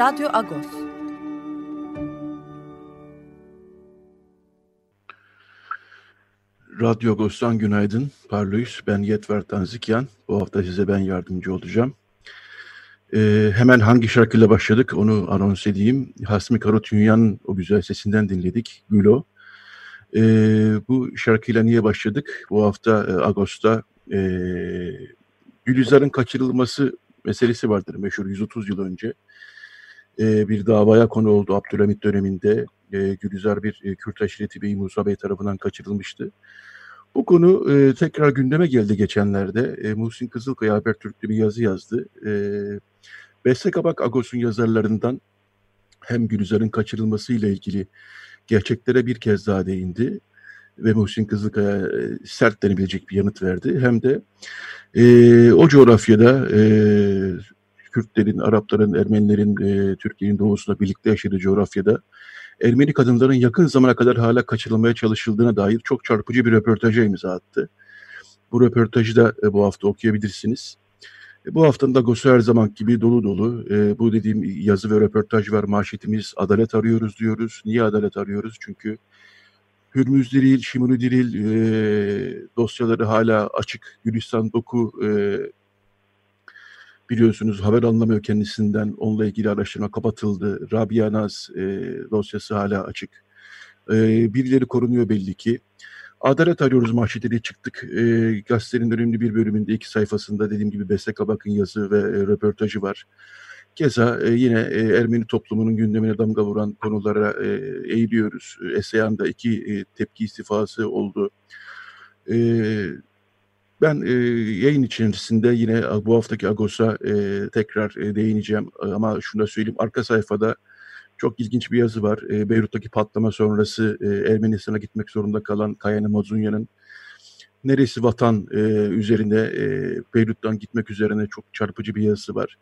Radyo Agos. Radyo Agos'tan günaydın. Parlıyız. Ben Yetver Tanzikyan. Bu hafta size ben yardımcı olacağım. Ee, hemen hangi şarkıyla başladık onu anons edeyim. Hasmi Karotyunyan'ın o güzel sesinden dinledik. Gülo. Ee, bu şarkıyla niye başladık? Bu hafta e, Ağustos'ta e, Gülizar'ın kaçırılması meselesi vardır meşhur 130 yıl önce e, bir davaya konu oldu Abdülhamit döneminde. E, Gülizar bir e, Kürt aşireti Bey Musa Bey tarafından kaçırılmıştı. Bu konu e, tekrar gündeme geldi geçenlerde. E, Muhsin Kızılkaya Habertürk'te bir yazı yazdı. E, Beste Kabak Agos'un yazarlarından hem Gülizar'ın kaçırılması ile ilgili gerçeklere bir kez daha değindi ve Muhsin Kızılkaya e, sert denebilecek bir yanıt verdi. Hem de e, o coğrafyada e, Kürtlerin, Arapların, Ermenilerin e, Türkiye'nin doğusunda birlikte yaşadığı coğrafyada Ermeni kadınların yakın zamana kadar hala kaçırılmaya çalışıldığına dair çok çarpıcı bir röportaja imza attı. Bu röportajı da e, bu hafta okuyabilirsiniz. E, bu haftanın da Gosu her zaman gibi dolu dolu. E, bu dediğim yazı ve röportaj var. Manşetimiz adalet arıyoruz diyoruz. Niye adalet arıyoruz? Çünkü Hürmüz Diril, Şimuni Diril e, dosyaları hala açık. Gülistan Doku e, biliyorsunuz haber anlamıyor kendisinden. Onunla ilgili araştırma kapatıldı. Rabia Naz e, dosyası hala açık. E, birileri korunuyor belli ki. Adalet arıyoruz manşetiyle çıktık. E, gazetenin önemli bir bölümünde iki sayfasında dediğim gibi Beste Kabak'ın yazı ve e, röportajı var. Keza e, yine e, Ermeni toplumunun gündemine damga vuran konulara e, eğiliyoruz. Eseyan'da iki e, tepki istifası oldu. E, ben e, yayın içerisinde yine bu haftaki Agos'a e, tekrar e, değineceğim ama şunu da söyleyeyim arka sayfada çok ilginç bir yazı var. E, Beyrut'taki patlama sonrası e, Ermenistan'a gitmek zorunda kalan Kayana Mazunya'nın neresi vatan e, üzerinde e, Beyrut'tan gitmek üzerine çok çarpıcı bir yazısı var.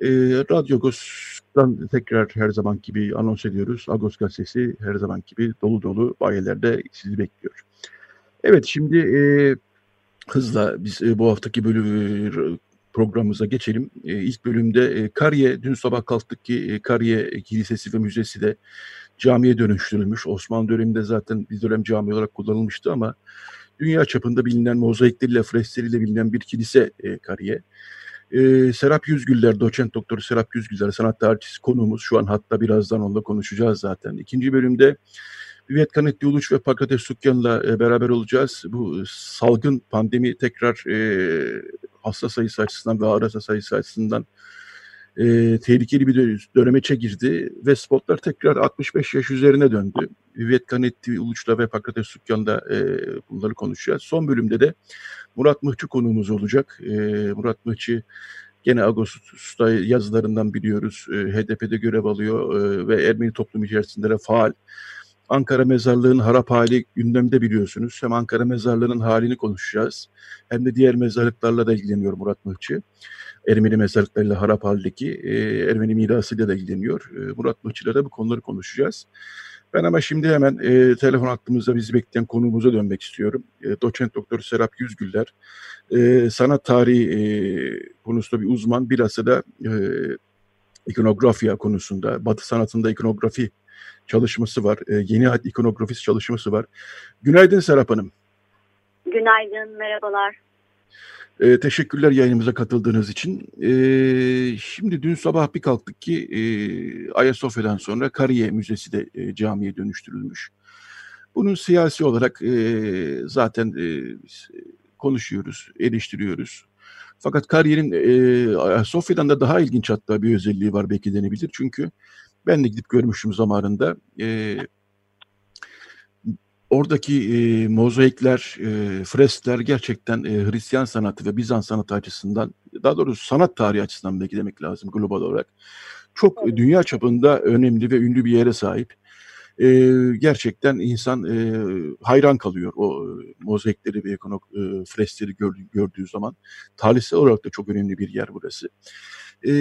E, Radyo Agos'tan tekrar her zaman gibi anons ediyoruz. Agos gazetesi her zaman gibi dolu dolu bayilerde sizi bekliyor. Evet şimdi e, hızla biz e, bu haftaki bölüm programımıza geçelim. E, ilk bölümde e, Kariye, dün sabah kalktık ki Kariye Kilisesi ve Müzesi de camiye dönüştürülmüş. Osmanlı döneminde zaten bir dönem cami olarak kullanılmıştı ama dünya çapında bilinen mozaikleriyle, freskleriyle bilinen bir kilise Kariye. Serap Yüzgüller, doçent doktoru Serap Yüzgüller, sanat tarihçisi konuğumuz. Şu an hatta birazdan onunla konuşacağız zaten. İkinci bölümde Hüviyet Kanetli Uluç ve Pakrates Sukyan'la e, beraber olacağız. Bu salgın pandemi tekrar e, hasta sayısı açısından ve ağır hasta sayısı açısından e, tehlikeli bir döneme girdi ve spotlar tekrar 65 yaş üzerine döndü. Hüviyet Kanetli Uluç'la ve Pakrates Sukyan'la e, bunları konuşacağız. Son bölümde de Murat Mıhçı konuğumuz olacak. E, Murat Mıhçı Gene Ağustos'ta yazılarından biliyoruz. E, HDP'de görev alıyor e, ve Ermeni toplum içerisinde de faal. Ankara Mezarlığı'nın harap hali gündemde biliyorsunuz. Hem Ankara Mezarlığı'nın halini konuşacağız. Hem de diğer mezarlıklarla da ilgileniyor Murat Mıhçı. Ermeni mezarlıklarıyla harap haldeki e, Ermeni mirasıyla da ilgileniyor. E, Murat Mıhçı'yla da bu konuları konuşacağız. Ben ama şimdi hemen e, telefon hattımızda bizi bekleyen konuğumuza dönmek istiyorum. E, Doçent Doktor Serap Yüzgüller. E, sanat tarihi e, konusunda bir uzman. Bilhassa da e, ikonografya konusunda, Batı sanatında ikonografi çalışması var. E, yeni hat ikonografist çalışması var. Günaydın Serap Hanım. Günaydın, merhabalar. E, teşekkürler yayınımıza katıldığınız için. E, şimdi dün sabah bir kalktık ki e, Ayasofya'dan sonra Kariye Müzesi de e, camiye dönüştürülmüş. Bunun siyasi olarak e, zaten e, konuşuyoruz, eleştiriyoruz. Fakat kariyerin e, Ayasofya'dan da daha ilginç hatta bir özelliği var belki denebilir. Çünkü ben de gidip görmüştüm zamanında. E, oradaki e, mozaikler, e, freskler gerçekten e, Hristiyan sanatı ve Bizans sanatı açısından, daha doğrusu sanat tarihi açısından belki demek lazım global olarak, çok evet. dünya çapında önemli ve ünlü bir yere sahip. E, gerçekten insan e, hayran kalıyor o e, mozaikleri ve ekono, e, freskleri gördüğü, gördüğü zaman. Tarihsel olarak da çok önemli bir yer burası. E,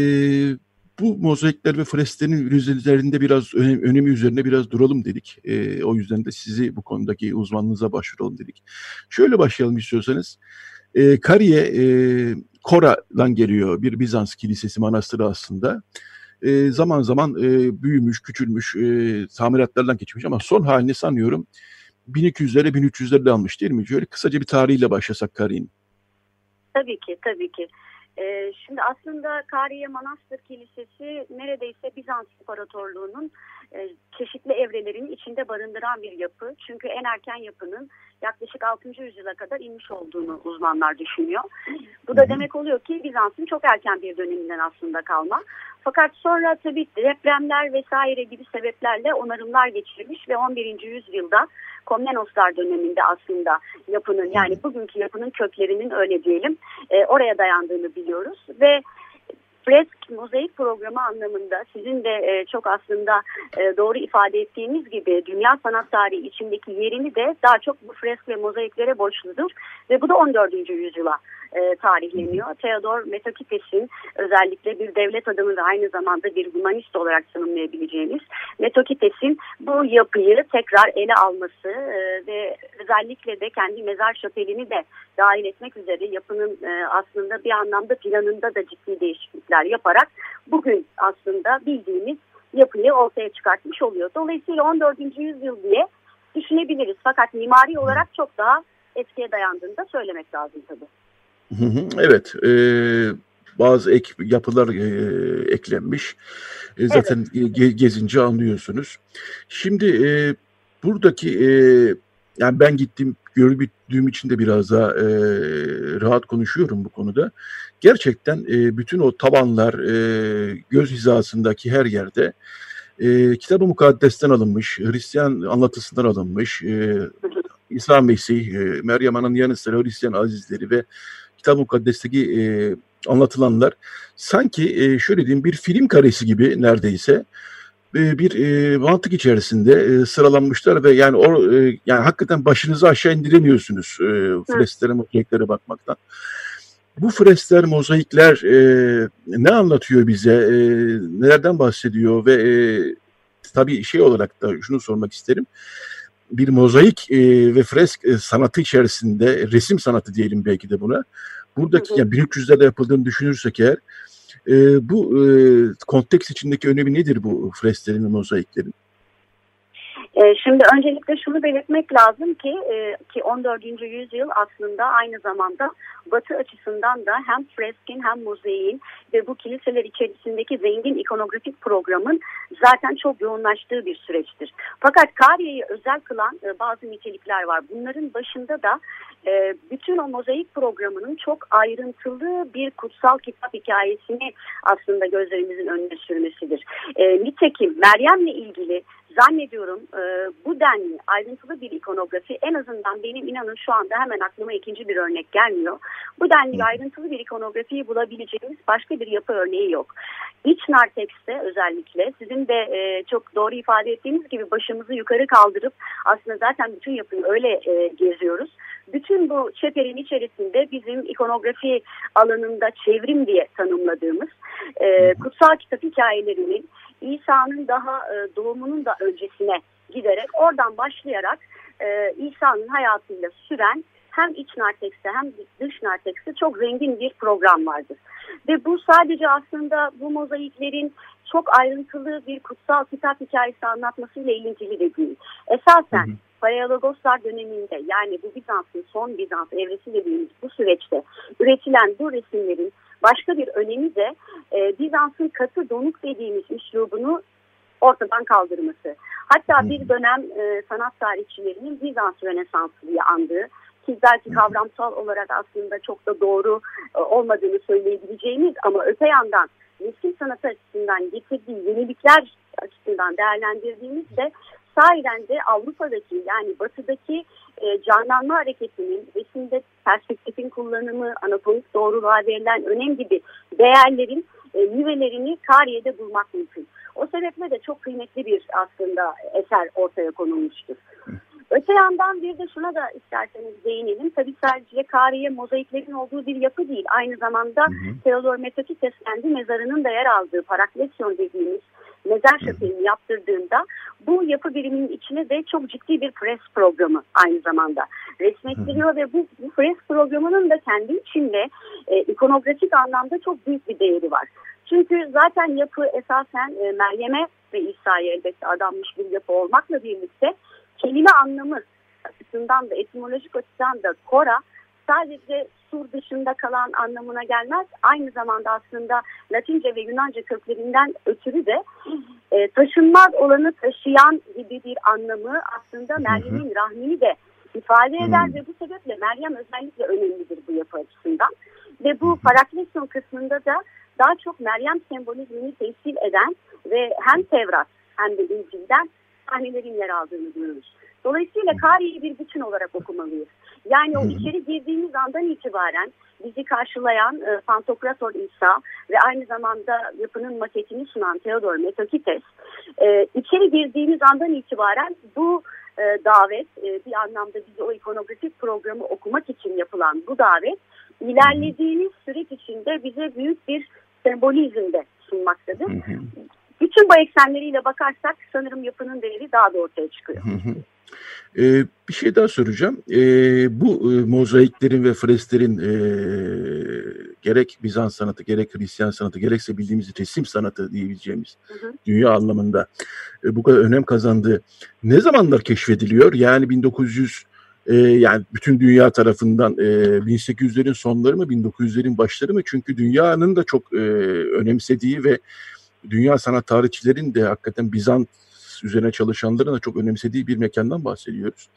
bu mozaikler ve fresklerin üzerinde biraz önem, önemi üzerine biraz duralım dedik. E, o yüzden de sizi bu konudaki uzmanlığınıza başvuralım dedik. Şöyle başlayalım istiyorsanız. E, Kariye e, Kora'dan geliyor bir Bizans kilisesi manastırı aslında. E, zaman zaman e, büyümüş, küçülmüş, e, tamiratlardan geçmiş ama son halini sanıyorum 1200'lere 1300'lere almış değil mi? Şöyle kısaca bir tarihiyle başlasak Kariye'nin. Tabii ki, tabii ki. Ee, şimdi aslında Kariye Manastır Kilisesi neredeyse Bizans İmparatorluğu'nun çeşitli evrelerini içinde barındıran bir yapı. Çünkü en erken yapının yaklaşık 6. yüzyıla kadar inmiş olduğunu uzmanlar düşünüyor. Bu da demek oluyor ki Bizans'ın çok erken bir döneminden aslında kalma. Fakat sonra tabii depremler vesaire gibi sebeplerle onarımlar geçirilmiş ve 11. yüzyılda Komnenoslar döneminde aslında yapının yani bugünkü yapının köklerinin öyle diyelim e, oraya dayandığını biliyoruz ve fresk mozaik programı anlamında sizin de e, çok aslında e, doğru ifade ettiğiniz gibi dünya sanat tarihi içindeki yerini de daha çok bu fresk ve mozaiklere borçludur ve bu da 14. yüzyıla e, tarihleniyor. Theodor Metokites'in özellikle bir devlet adamı ve aynı zamanda bir humanist olarak tanımlayabileceğimiz Metokites'in bu yapıyı tekrar ele alması e, ve özellikle de kendi mezar şapelini de dahil etmek üzere yapının e, aslında bir anlamda planında da ciddi değişiklikler yaparak bugün aslında bildiğimiz yapıyı ortaya çıkartmış oluyor. Dolayısıyla 14. yüzyıl diye düşünebiliriz. Fakat mimari olarak çok daha eskiye dayandığını da söylemek lazım tabii. Evet, e, bazı ek yapılar e, eklenmiş. E, zaten evet. ge, gezince anlıyorsunuz. Şimdi e, buradaki e, yani ben gittim gördüğüm için de biraz daha e, rahat konuşuyorum bu konuda. Gerçekten e, bütün o tabanlar e, göz hizasındaki her yerde e, Kitab-ı Mukaddes'ten alınmış, Hristiyan anlatısından alınmış, e, İsa Mesih, e, Meryem Ana'nın yanı sıra Hristiyan azizleri ve Kitab-ı Mukaddes'teki e, anlatılanlar sanki e, şöyle diyeyim bir film karesi gibi neredeyse e, bir e, mantık içerisinde e, sıralanmışlar ve yani o e, yani hakikaten başınızı aşağı indiremiyorsunuz e, fresklere, mozaiklere bakmaktan. Bu freskler, mozaikler e, ne anlatıyor bize, e, nelerden bahsediyor? Ve e, tabii şey olarak da şunu sormak isterim bir mozaik e, ve fresk e, sanatı içerisinde resim sanatı diyelim belki de buna. Buradaki hı hı. yani 1300'lerde yapıldığını düşünürsek eğer e, bu e, konteks içindeki önemi nedir bu fresklerin mozaiklerin? E, şimdi öncelikle şunu belirtmek lazım ki e, ki 14. yüzyıl aslında aynı zamanda Batı açısından da hem freskin hem mozaiğin ve bu kiliseler içerisindeki zengin ikonografik programın zaten çok yoğunlaştığı bir süreçtir. Fakat Kariye'yi özel kılan e, bazı nitelikler var. Bunların başında da e, bütün o mozaik programının çok ayrıntılı bir kutsal kitap hikayesini aslında gözlerimizin önüne sürmesidir. Nitekim Meryem'le ilgili zannediyorum e, bu denli ayrıntılı bir ikonografi en azından benim inanın şu anda hemen aklıma ikinci bir örnek gelmiyor. Bu denli ayrıntılı bir ikonografiyi bulabileceğimiz başka bir yapı örneği yok. İç nartekste özellikle sizin de e, çok doğru ifade ettiğiniz gibi başımızı yukarı kaldırıp aslında zaten bütün yapıyı öyle e, geziyoruz. Bütün bu çeperin içerisinde bizim ikonografi alanında çevrim diye tanımladığımız e, kutsal kitap hikayelerinin İsa'nın daha e, doğumunun da öncesine giderek oradan başlayarak e, İsa'nın hayatıyla süren hem iç nartekste hem dış nartekste çok zengin bir program vardır. Ve bu sadece aslında bu mozaiklerin çok ayrıntılı bir kutsal kitap hikayesi anlatmasıyla ilintili de değil. Esasen hı Paleologoslar döneminde yani bu Bizans'ın son Bizans evresi dediğimiz bu süreçte üretilen bu resimlerin başka bir önemi de e, Bizans'ın katı donuk dediğimiz üslubunu ortadan kaldırması. Hatta bir dönem e, sanat tarihçilerinin Bizans Rönesansı diye andığı ki belki kavramsal olarak aslında çok da doğru e, olmadığını söyleyebileceğimiz ama öte yandan resim sanatı açısından getirdiği yenilikler açısından değerlendirdiğimizde sahiden de Avrupa'daki yani batıdaki e, canlanma hareketinin resimde perspektifin kullanımı, anatomik doğruluğa verilen önem gibi değerlerin e, nüvelerini Kariye'de bulmak mümkün. O sebeple de çok kıymetli bir aslında eser ortaya konulmuştur. Öte yandan bir de şuna da isterseniz değinelim. Tabii sadece Kariye mozaiklerin olduğu bir yapı değil. Aynı zamanda hı hı. Theodor Metokites kendi mezarının da yer aldığı Paraklesyon dediğimiz mezar şapelini yaptırdığında bu yapı biriminin içine de çok ciddi bir pres programı aynı zamanda resmettiriyor ve bu, bu pres programının da kendi içinde e, ikonografik anlamda çok büyük bir değeri var. Çünkü zaten yapı esasen e, Meryem'e ve İsa'ya elbette adanmış bir yapı olmakla birlikte kelime anlamı açısından da etimolojik açıdan da Kora sadece sur dışında kalan anlamına gelmez. Aynı zamanda aslında Latince ve Yunanca köklerinden ötürü de e, taşınmaz olanı taşıyan gibi bir anlamı aslında Meryem'in rahmini de ifade eder ve bu sebeple Meryem özellikle önemlidir bu yapı açısından. Ve bu paraklesyon kısmında da daha çok Meryem sembolizmini temsil eden ve hem Tevrat hem de İncil'den sahnelerin yer aldığını görürüz. Dolayısıyla Kari'yi bir bütün olarak okumalıyız. Yani o içeri girdiğimiz andan itibaren bizi karşılayan e, Pantokrator İsa ve aynı zamanda yapının maketini sunan Theodor Metokites e, içeri girdiğimiz andan itibaren bu e, davet e, bir anlamda bizi o ikonografik programı okumak için yapılan bu davet ilerlediğimiz süreç içinde bize büyük bir sembolizm de sunmaktadır. Bütün bu eksenleriyle bakarsak sanırım yapının değeri daha da ortaya çıkıyor. Ee, bir şey daha soracağım. Ee, bu e, mozaiklerin ve fresklerin e, gerek Bizans sanatı, gerek Hristiyan sanatı, gerekse bildiğimiz resim sanatı diyebileceğimiz hı hı. dünya anlamında e, bu kadar önem kazandığı ne zamanlar keşfediliyor? Yani 1900 e, yani bütün dünya tarafından e, 1800'lerin sonları mı 1900'lerin başları mı? Çünkü dünyanın da çok e, önemsediği ve dünya sanat tarihçilerin de hakikaten Bizans üzerine çalışanların da çok önemsediği bir mekandan bahsediyoruz.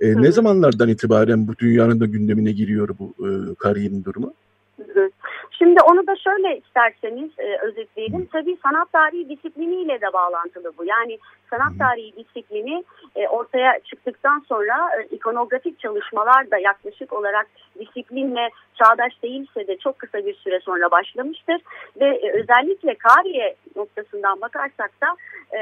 E, ne zamanlardan itibaren bu dünyanın da gündemine giriyor bu e, kariyerin durumu? Şimdi onu da şöyle isterseniz e, özetleyelim. Tabii sanat tarihi disipliniyle de bağlantılı bu. Yani sanat tarihi disiplini e, ortaya çıktıktan sonra e, ikonografik çalışmalar da yaklaşık olarak disiplinle çağdaş değilse de çok kısa bir süre sonra başlamıştır. Ve e, özellikle Kariye noktasından bakarsak da e,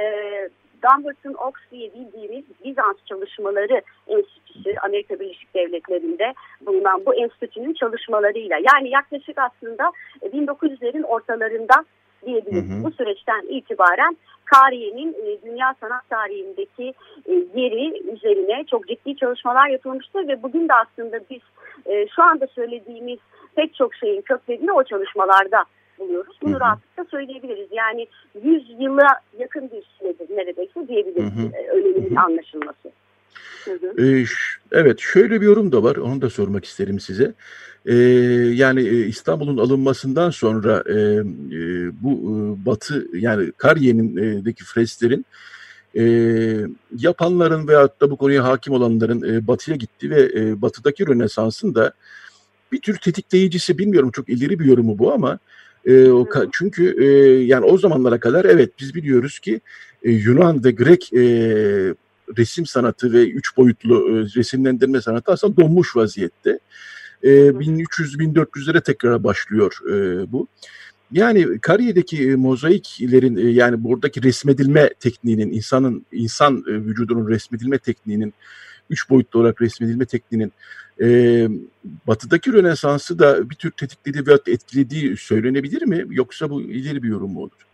Dumbarton Ox diye bildiğimiz Bizans çalışmaları enstitüsü Amerika Birleşik Devletleri'nde bulunan bu enstitünün çalışmalarıyla yani yaklaşık aslında 1900'lerin ortalarında diyebiliriz. Hı hı. Bu süreçten itibaren Kariye'nin e, dünya sanat tarihindeki e, yeri üzerine çok ciddi çalışmalar yapılmıştır ve bugün de aslında biz e, şu anda söylediğimiz pek çok şeyin köklerini o çalışmalarda buluyoruz. Bunu hı hı. rahatlıkla söyleyebiliriz. Yani 100 yıla yakın bir süredir neredeyse diyebiliriz hı hı. E, öneminin anlaşılması. Ee, evet şöyle bir yorum da var onu da sormak isterim size. Ee, yani e, İstanbul'un alınmasından sonra e, e, bu e, batı yani Kariye'deki fresklerin e, yapanların veyahut da bu konuya hakim olanların e, batıya gitti ve e, batıdaki Rönesans'ın da bir tür tetikleyicisi bilmiyorum çok ileri bir yorumu bu ama e, o çünkü e, yani o zamanlara kadar evet biz biliyoruz ki e, Yunan ve Grek e, resim sanatı ve üç boyutlu e, resimlendirme sanatı aslında donmuş vaziyette. E, 1300-1400'lere tekrar başlıyor e, bu. Yani Kariye'deki e, mozaiklerin e, yani buradaki resmedilme tekniğinin insanın insan e, vücudunun resmedilme tekniğinin üç boyutlu olarak resmedilme tekniğinin e, batıdaki Rönesans'ı da bir tür tetiklediği veya etkilediği söylenebilir mi? Yoksa bu ileri bir yorum mu olur?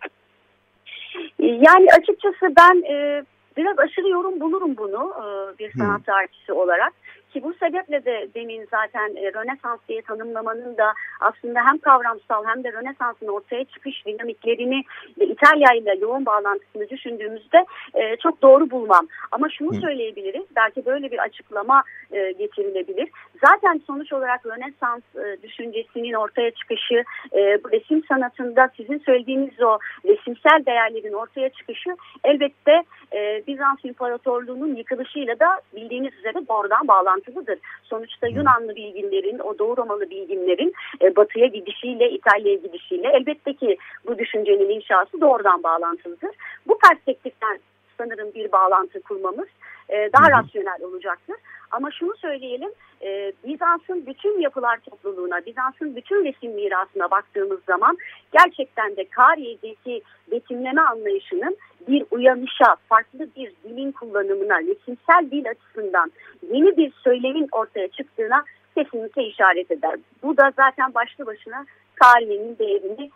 Yani açıkçası ben e, biraz aşırı yorum bulurum bunu e, bir sanat tarihçisi olarak. Ki bu sebeple de demin zaten e, Rönesans diye tanımlamanın da aslında hem kavramsal hem de Rönesans'ın ortaya çıkış dinamiklerini ve İtalya ile yoğun bağlantısını düşündüğümüzde e, çok doğru bulmam. Ama şunu söyleyebiliriz, belki böyle bir açıklama e, getirilebilir. Zaten sonuç olarak Rönesans e, düşüncesinin ortaya çıkışı, e, resim sanatında sizin söylediğiniz o resimsel değerlerin ortaya çıkışı elbette e, Bizans İmparatorluğu'nun yıkılışıyla da bildiğiniz üzere doğrudan bağlantılıdır. Sonuçta Yunanlı bilginlerin, o Doğu Romalı bilginlerin e, batıya gidişiyle, İtalya'ya gidişiyle elbette ki bu düşüncenin inşası doğrudan bağlantılıdır. Bu perspektiften sanırım bir bağlantı kurmamız e, daha rasyonel olacaktır. Ama şunu söyleyelim, e, Bizans'ın bütün yapılar topluluğuna, Bizans'ın bütün resim mirasına baktığımız zaman gerçekten de Kariye'deki betimleme anlayışının bir uyanışa, farklı bir dilin kullanımına, resimsel dil açısından yeni bir söylemin ortaya çıktığına kesinlikle işaret eder. Bu da zaten başlı başına Kariye'nin değerini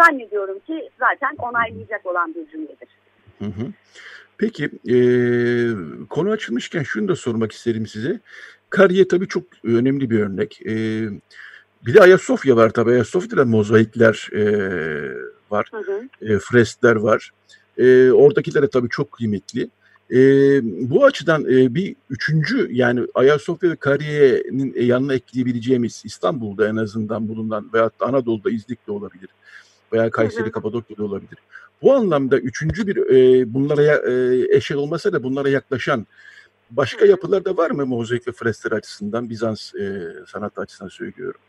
zannediyorum ki zaten onaylayacak olan bir cümledir. Hı hı. Peki e, konu açılmışken şunu da sormak isterim size. Kariye tabii çok önemli bir örnek. E, bir de Ayasofya var tabii. Ayasofya'da mozaikler e, var, hı hı. E, freskler var. E, oradakiler de tabii çok kıymetli. E, bu açıdan e, bir üçüncü yani Ayasofya ve Kariye'nin yanına ekleyebileceğimiz İstanbul'da en azından bulunan veyahut da Anadolu'da İznik'te olabilir veya Kayseri, Kapadokya'da olabilir. Bu anlamda üçüncü bir e, bunlara e, eşel olmasa da bunlara yaklaşan başka yapılar da var mı mozaik ve freskler açısından Bizans e, sanatı açısından söylüyorum.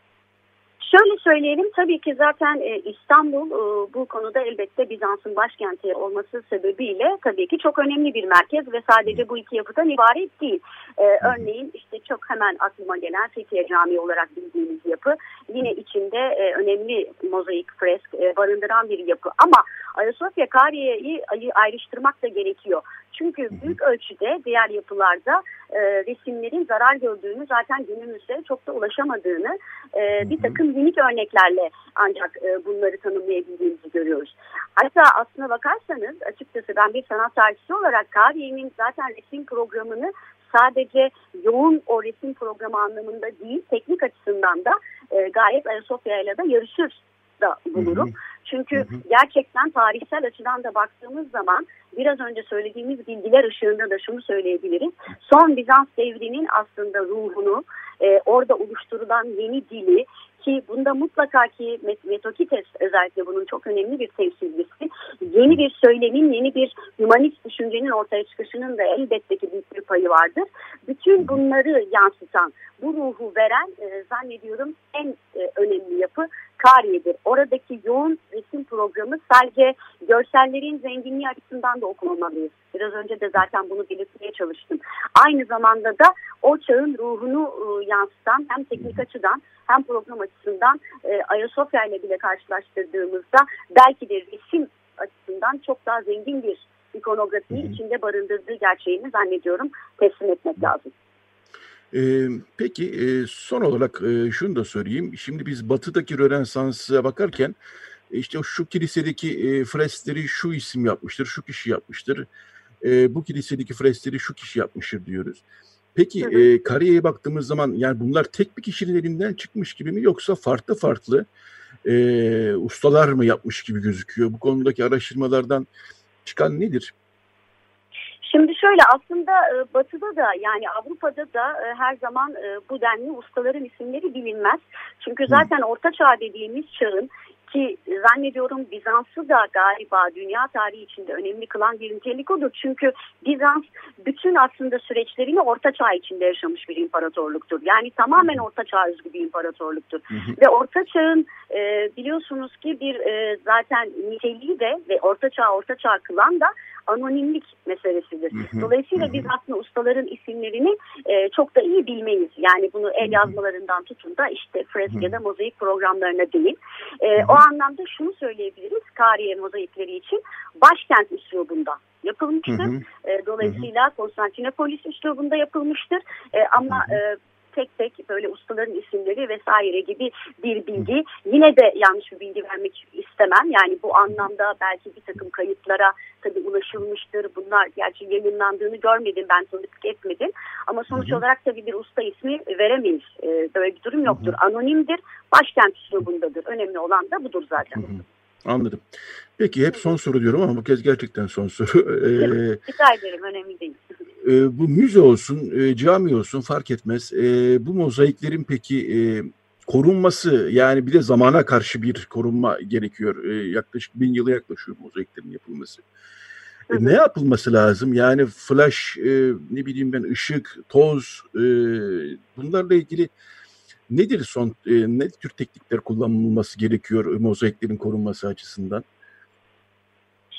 Şöyle söyleyelim tabii ki zaten e, İstanbul e, bu konuda elbette Bizans'ın başkenti olması sebebiyle tabii ki çok önemli bir merkez ve sadece bu iki yapıdan ibaret değil. E, örneğin işte çok hemen aklıma gelen Fethiye Camii olarak bildiğimiz yapı yine içinde önemli mozaik fresk barındıran bir yapı ama Ayasofya Kariye'yi ayrıştırmak da gerekiyor. Çünkü büyük ölçüde diğer yapılarda e, resimlerin zarar gördüğünü zaten günümüzde çok da ulaşamadığını e, bir takım unik örneklerle ancak e, bunları tanımlayabildiğimizi görüyoruz. Hatta aslına bakarsanız açıkçası ben bir sanat tarihçisi olarak Kariye'nin zaten resim programını sadece yoğun o resim programı anlamında değil teknik açısından da e, gayet Ayasofya ile de yarışır da bulurum. Çünkü gerçekten tarihsel açıdan da baktığımız zaman biraz önce söylediğimiz bilgiler ışığında da şunu söyleyebiliriz. Son Bizans devrinin aslında ruhunu, e, orada oluşturulan yeni dili, ki bunda mutlaka ki Metokites özellikle bunun çok önemli bir temsilcisi. Yeni bir söylemin, yeni bir humanist düşüncenin ortaya çıkışının da elbette ki büyük bir payı vardır. Bütün bunları yansıtan, bu ruhu veren e, zannediyorum en e, önemli yapı Kariye'dir. Oradaki yoğun resim programı sadece görsellerin zenginliği açısından da okumamalıyız. Biraz önce de zaten bunu belirtmeye çalıştım. Aynı zamanda da o çağın ruhunu e, yansıtan hem teknik açıdan hem program açısından e, Ayasofya ile bile karşılaştırdığımızda belki de resim açısından çok daha zengin bir ikonografiyi içinde barındırdığı gerçeğini zannediyorum teslim etmek lazım. Ee, peki e, son olarak e, şunu da söyleyeyim. Şimdi biz batıdaki Rönesans'a bakarken işte şu kilisedeki e, freskleri şu isim yapmıştır, şu kişi yapmıştır. E, bu kilisedeki freskleri şu kişi yapmıştır diyoruz. Peki hı hı. E, kariyeye baktığımız zaman yani bunlar tek bir kişinin elinden çıkmış gibi mi yoksa farklı farklı e, ustalar mı yapmış gibi gözüküyor? Bu konudaki araştırmalardan çıkan nedir? Şimdi şöyle aslında Batı'da da yani Avrupa'da da her zaman bu denli ustaların isimleri bilinmez. Çünkü zaten Orta Çağ dediğimiz çağın ki zannediyorum Bizans'ı da galiba dünya tarihi içinde önemli kılan bir nitelik odur. Çünkü Bizans bütün aslında süreçlerini Orta Çağ içinde yaşamış bir imparatorluktur. Yani tamamen Orta Çağ özgü bir imparatorluktur. Hı hı. Ve Orta Çağ'ın e, biliyorsunuz ki bir e, zaten niteliği de ve Orta Çağ Orta Çağ kılan da anonimlik meselesidir. Dolayısıyla biz aslında ustaların isimlerini e, çok da iyi bilmeyiz. Yani bunu el yazmalarından tutun da işte fresk ya da mozaik programlarına değil. E, o anlamda şunu söyleyebiliriz Kariye mozaikleri için başkent üslubunda yapılmıştır. E, dolayısıyla Konstantinopolis üslubunda yapılmıştır. E, ama e, tek tek böyle ustaların isimleri vesaire gibi bir bilgi. Yine de yanlış bir bilgi vermek istemem. Yani bu anlamda belki bir takım kayıtlara tabii ulaşılmıştır. Bunlar gerçi yayınlandığını görmedim ben tanıklık etmedim. Ama sonuç olarak tabii bir usta ismi veremeyiz. Ee, böyle bir durum yoktur. Anonimdir. Başkent üslubundadır. Önemli olan da budur zaten. Anladım. Peki hep son soru diyorum ama bu kez gerçekten son soru. Ee, Rica ederim önemli değil. E, bu müze olsun, e, cami olsun fark etmez. E, bu mozaiklerin peki e, korunması yani bir de zamana karşı bir korunma gerekiyor. E, yaklaşık bin yıla yaklaşıyor mozaiklerin yapılması. E, ne yapılması lazım? Yani flash, e, ne bileyim ben ışık, toz e, bunlarla ilgili nedir son, e, ne tür teknikler kullanılması gerekiyor mozaiklerin korunması açısından?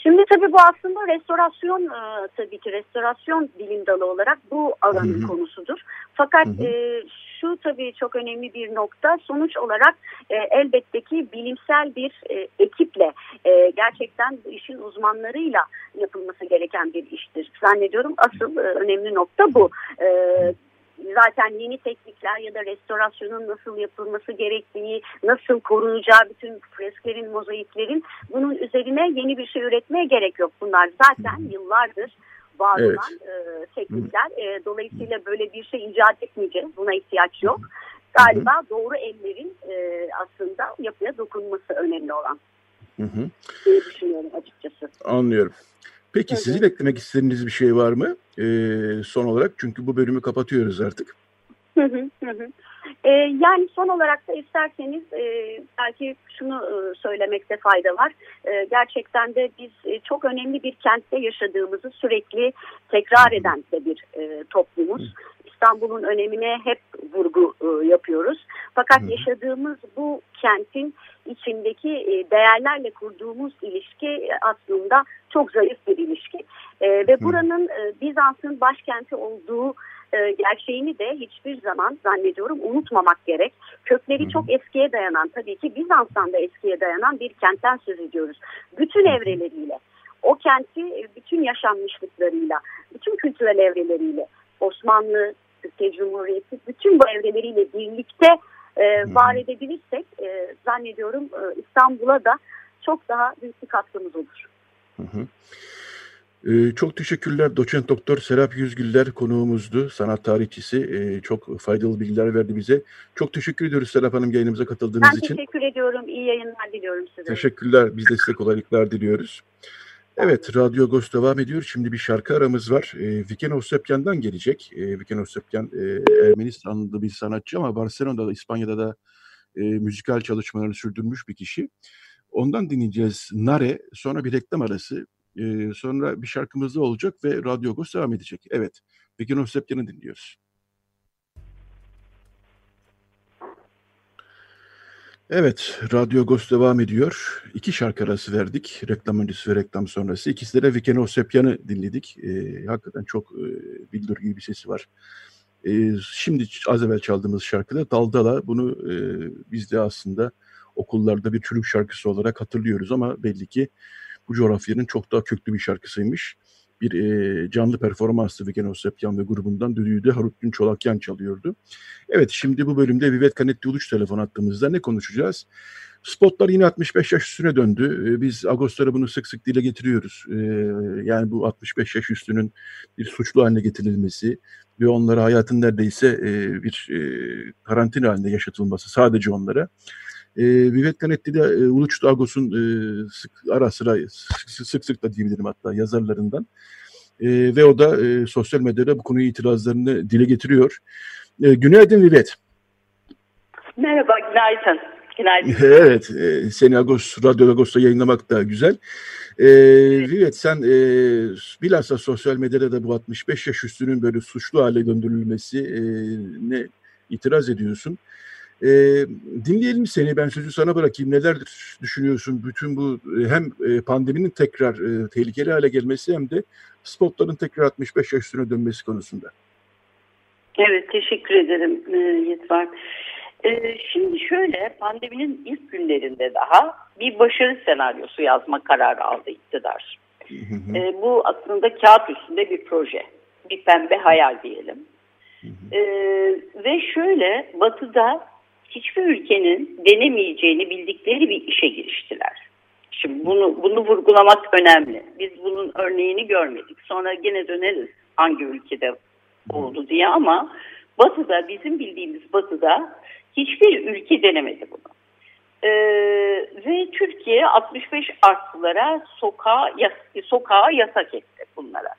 Şimdi tabii bu aslında restorasyon e, tabii ki restorasyon bilim dalı olarak bu alanın Hı -hı. konusudur. Fakat Hı -hı. E, şu tabii çok önemli bir nokta sonuç olarak e, elbette ki bilimsel bir e, ekiple e, gerçekten bu işin uzmanlarıyla yapılması gereken bir iştir. Zannediyorum asıl e, önemli nokta bu. E, zaten yeni teknikler ya da restorasyonun nasıl yapılması gerektiği, nasıl korunacağı bütün fresklerin, mozaiklerin bunun üzerine yeni bir şey üretmeye gerek yok. Bunlar zaten yıllardır var evet. olan e, teknikler. E, dolayısıyla böyle bir şey icat etmeyeceğiz. Buna ihtiyaç yok. Galiba hı doğru ellerin e, aslında yapıya dokunması önemli olan. Hı hı. Diye düşünüyorum açıkçası. Anlıyorum. Peki evet. sizin eklemek istediğiniz bir şey var mı ee, son olarak? Çünkü bu bölümü kapatıyoruz artık. Hı hı hı. Ee, yani son olarak da isterseniz e, belki şunu e, söylemekte fayda var. E, gerçekten de biz e, çok önemli bir kentte yaşadığımızı sürekli tekrar eden de bir e, toplumuz. İstanbul'un önemine hep vurgu e, yapıyoruz. Fakat yaşadığımız bu kentin içindeki e, değerlerle kurduğumuz ilişki e, aslında çok zayıf bir ilişki. E, ve buranın e, Bizans'ın başkenti olduğu e, gerçeğini de hiçbir zaman zannediyorum unutmamak gerek. Kökleri çok eskiye dayanan tabii ki Bizans'tan da eskiye dayanan bir kentten söz ediyoruz. Bütün evreleriyle, o kenti e, bütün yaşanmışlıklarıyla, bütün kültürel evreleriyle, Osmanlı, Türkiye Cumhuriyeti bütün bu evreleriyle birlikte e, var edebilirsek e, zannediyorum e, İstanbul'a da çok daha büyük bir katkımız olur. Hı hı. Ee, çok teşekkürler. Doçent Doktor Serap Yüzgüller konuğumuzdu. Sanat tarihçisi. Ee, çok faydalı bilgiler verdi bize. Çok teşekkür ediyoruz Serap Hanım yayınımıza katıldığınız için. Ben teşekkür ediyorum. İyi yayınlar diliyorum size. Teşekkürler. Biz de size kolaylıklar diliyoruz. Evet, Radyo Agos devam ediyor. Şimdi bir şarkı aramız var. E, Viken Osepyan'dan gelecek. E, Viken Osepyan e, Ermenistanlı bir sanatçı ama Barcelona'da, İspanya'da da e, müzikal çalışmalarını sürdürmüş bir kişi. Ondan dinleyeceğiz Nare, sonra bir reklam arası, e, sonra bir şarkımız da olacak ve Radyo Agos devam edecek. Evet, Viken Osepyan'ı dinliyoruz. Evet, Radyo Agos devam ediyor. İki şarkı arası verdik. Reklam öncesi ve reklam sonrası. İkisi de Vikeno Sepyan'ı dinledik. E, hakikaten çok e, bildir gibi bir sesi var. E, şimdi az evvel çaldığımız şarkıda Daldala. Bunu e, biz de aslında okullarda bir çürük şarkısı olarak hatırlıyoruz ama belli ki bu coğrafyanın çok daha köklü bir şarkısıymış. Bir e, canlı performanstı Vikeno Sepyan ve grubundan düdüğü de Haruttin Çolakyan çalıyordu. Evet şimdi bu bölümde Vivet Kanetti Uluç telefon attığımızda ne konuşacağız? Spotlar yine 65 yaş üstüne döndü. Ee, biz Ağustos'ta bunu sık sık dile getiriyoruz. Ee, yani bu 65 yaş üstünün bir suçlu haline getirilmesi ve onlara hayatın neredeyse e, bir e, karantina halinde yaşatılması sadece onlara. E, Vivet Canetti de e, Uluç Dagos'un e, sık, ara sıra sık, sık sık da diyebilirim hatta yazarlarından. E, ve o da e, sosyal medyada bu konuyu itirazlarını dile getiriyor. E, günaydın Vivet. Merhaba, günaydın. Günaydın. evet, e, seni Agos, Radyo Agos'ta yayınlamak da güzel. E, evet, sen e, bilhassa sosyal medyada da bu 65 yaş üstünün böyle suçlu hale döndürülmesi e, ne itiraz ediyorsun. E, dinleyelim seni, ben sözü sana bırakayım. Neler düşünüyorsun bütün bu hem pandeminin tekrar e, tehlikeli hale gelmesi hem de spotların tekrar 65 yaş üstüne dönmesi konusunda? Evet, teşekkür ederim e, Yetvar. E, şimdi şöyle, pandeminin ilk günlerinde daha bir başarı senaryosu yazma kararı aldı iktidar. E, bu aslında kağıt üstünde bir proje, bir pembe hayal diyelim. E, ve şöyle, Batı'da hiçbir ülkenin denemeyeceğini bildikleri bir işe giriştiler. Şimdi bunu bunu vurgulamak önemli. Biz bunun örneğini görmedik. Sonra gene döneriz hangi ülkede oldu diye ama Batı'da bizim bildiğimiz Batı'da hiçbir ülke denemedi bunu. Ee, ve Türkiye 65 artılara sokağa, sokağa yasak etti bunlara.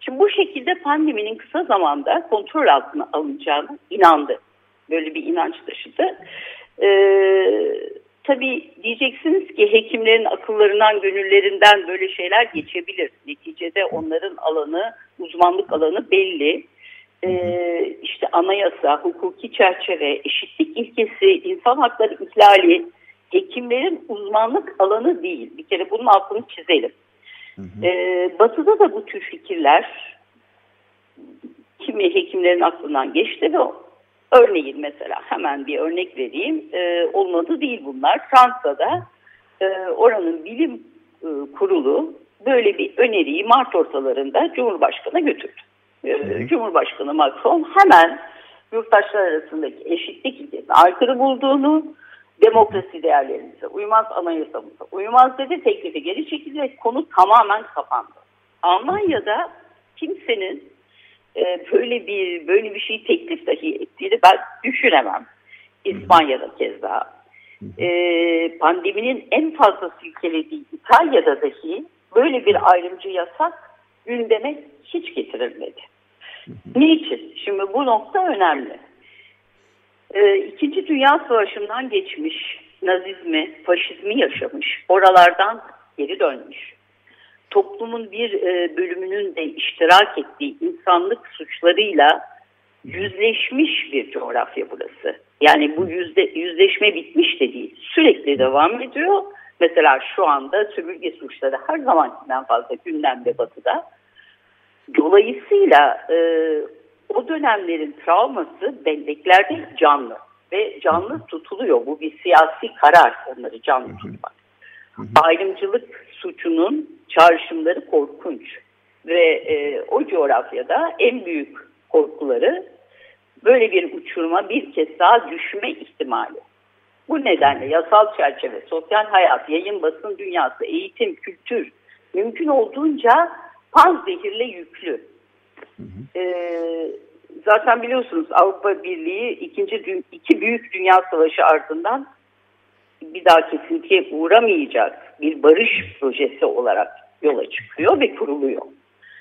Şimdi bu şekilde pandeminin kısa zamanda kontrol altına alınacağını inandı. Böyle bir inanç taşıdı. Ee, tabii diyeceksiniz ki hekimlerin akıllarından, gönüllerinden böyle şeyler geçebilir. Neticede onların alanı, uzmanlık alanı belli e, işte anayasa, hukuki çerçeve, eşitlik ilkesi, insan hakları ihlali hekimlerin uzmanlık alanı değil. Bir kere bunun altını çizelim. Hı hı. Ee, batı'da da bu tür fikirler kimi hekimlerin aklından geçti ve örneğin mesela hemen bir örnek vereyim. Ee, olmadı değil bunlar. Fransa'da e, oranın bilim e, kurulu böyle bir öneriyi Mart ortalarında Cumhurbaşkanı'na götürdü. Ee, Cumhurbaşkanı Macron hemen yurttaşlar arasındaki eşitlik ilkesine aykırı bulduğunu, demokrasi değerlerimize uymaz, anayasamıza uymaz dedi. Teklifi geri çekildi ve konu tamamen kapandı. Almanya'da kimsenin e, böyle bir böyle bir şey teklif dahi ettiğini ben düşünemem. İspanya'da keza. E, pandeminin en fazla silkelediği İtalya'da dahi böyle bir ayrımcı yasak gündeme hiç getirilmedi. Niçin? Şimdi bu nokta önemli. Ee, İkinci Dünya Savaşı'ndan geçmiş, nazizmi, faşizmi yaşamış, oralardan geri dönmüş. Toplumun bir e, bölümünün de iştirak ettiği insanlık suçlarıyla yüzleşmiş bir coğrafya burası. Yani bu yüzde, yüzleşme bitmiş de değil, sürekli devam ediyor. Mesela şu anda sömürge suçları her zamankinden fazla gündemde batıda. Dolayısıyla e, o dönemlerin travması belleklerde canlı ve canlı tutuluyor. Bu bir siyasi karar onları canlı tutmak. Ayrımcılık suçunun çağrışımları korkunç ve e, o coğrafyada en büyük korkuları böyle bir uçurma bir kez daha düşme ihtimali. Bu nedenle yasal çerçeve, sosyal hayat, yayın basın dünyası, eğitim, kültür mümkün olduğunca pan zehirle yüklü. Hı hı. Ee, zaten biliyorsunuz Avrupa Birliği ikinci iki büyük dünya savaşı ardından bir daha kesintiye uğramayacak bir barış projesi olarak yola çıkıyor ve kuruluyor.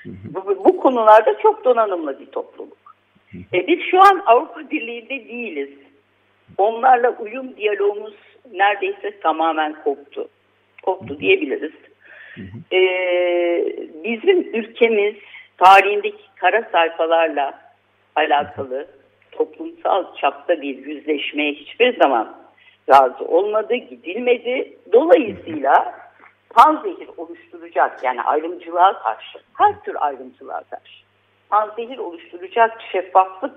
Bu, bu konularda çok donanımlı bir topluluk. E biz şu an Avrupa Birliği'nde değiliz. Onlarla uyum diyalogumuz neredeyse tamamen koptu. Koptu diyebiliriz. Ee, bizim ülkemiz tarihindeki kara sayfalarla alakalı toplumsal çapta bir yüzleşmeye hiçbir zaman razı olmadı, gidilmedi. Dolayısıyla panzehir oluşturacak yani ayrımcılığa karşı, her tür ayrımcılığa karşı panzehir oluşturacak şeffaflık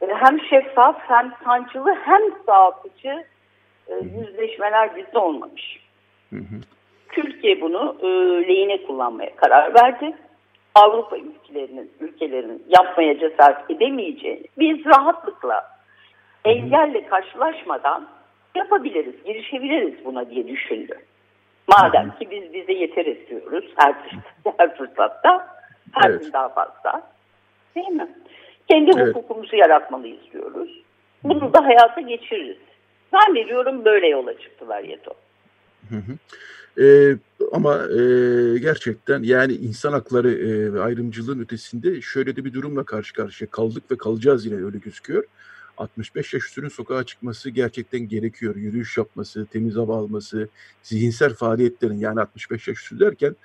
e, hem şeffaf hem sancılı hem dağıtıcı e, yüzleşmeler bizde olmamış. Hı hı. Türkiye bunu e, lehine kullanmaya karar verdi. Avrupa ülkelerinin, ülkelerinin yapmaya cesaret edemeyeceğini biz rahatlıkla engelle karşılaşmadan yapabiliriz, girişebiliriz buna diye düşündü. Madem ki biz bize yeteriz diyoruz her, her fırsatta, her evet. gün daha fazla. Değil mi? Kendi evet. hukukumuzu yaratmalıyız diyoruz. Bunu da hayata geçiririz. Zannediyorum böyle yola çıktılar Yeto. Hı hı. E, ama e, gerçekten yani insan hakları e, ve ayrımcılığın ötesinde şöyle de bir durumla karşı karşıya kaldık ve kalacağız yine öyle gözüküyor. 65 yaş üstünün sokağa çıkması gerçekten gerekiyor. Yürüyüş yapması, temiz hava alması, zihinsel faaliyetlerin yani 65 yaş üstü derken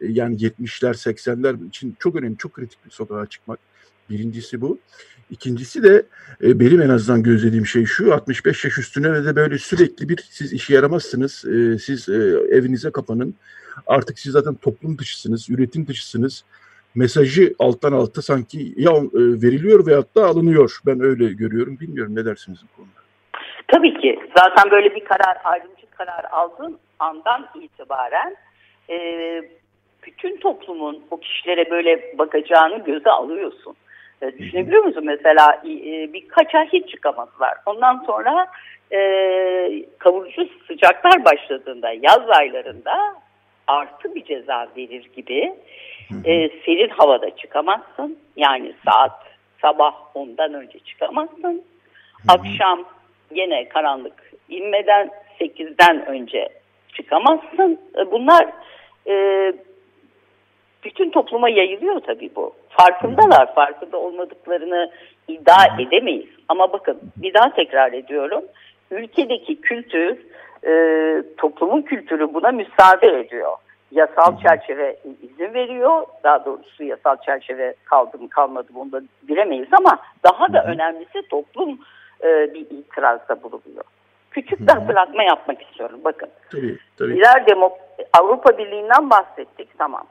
e, yani 70'ler 80'ler için çok önemli, çok kritik bir sokağa çıkmak. Birincisi bu. İkincisi de e, benim en azından gözlediğim şey şu 65 yaş üstüne de böyle sürekli bir siz işe yaramazsınız. E, siz evinize kapanın. Artık siz zaten toplum dışısınız, üretim dışısınız. Mesajı alttan alta sanki ya e, veriliyor veyahut da alınıyor. Ben öyle görüyorum. Bilmiyorum ne dersiniz bu konuda? Tabii ki. Zaten böyle bir karar, ayrımcı karar aldığın andan itibaren e, bütün toplumun o kişilere böyle bakacağını göze alıyorsun. E, düşünebiliyor musun? Mesela e, birkaç ay hiç çıkamadılar. Ondan sonra e, kavurucu sıcaklar başladığında yaz aylarında artı bir ceza verir gibi e, serin havada çıkamazsın. Yani saat sabah ondan önce çıkamazsın. Akşam yine karanlık inmeden 8'den önce çıkamazsın. E, bunlar e, bütün topluma yayılıyor tabii bu. Farkındalar, farkında olmadıklarını iddia edemeyiz. Ama bakın bir daha tekrar ediyorum. Ülkedeki kültür, e, toplumun kültürü buna müsaade ediyor. Yasal çerçeve izin veriyor. Daha doğrusu yasal çerçeve kaldı mı kalmadı mı onu da bilemeyiz ama daha da önemlisi toplum e, bir itirazda bulunuyor. Küçük bir hatırlatma yapmak istiyorum. Bakın. Tabii, tabii. Birer demok Avrupa Birliği'nden bahsettik tamam.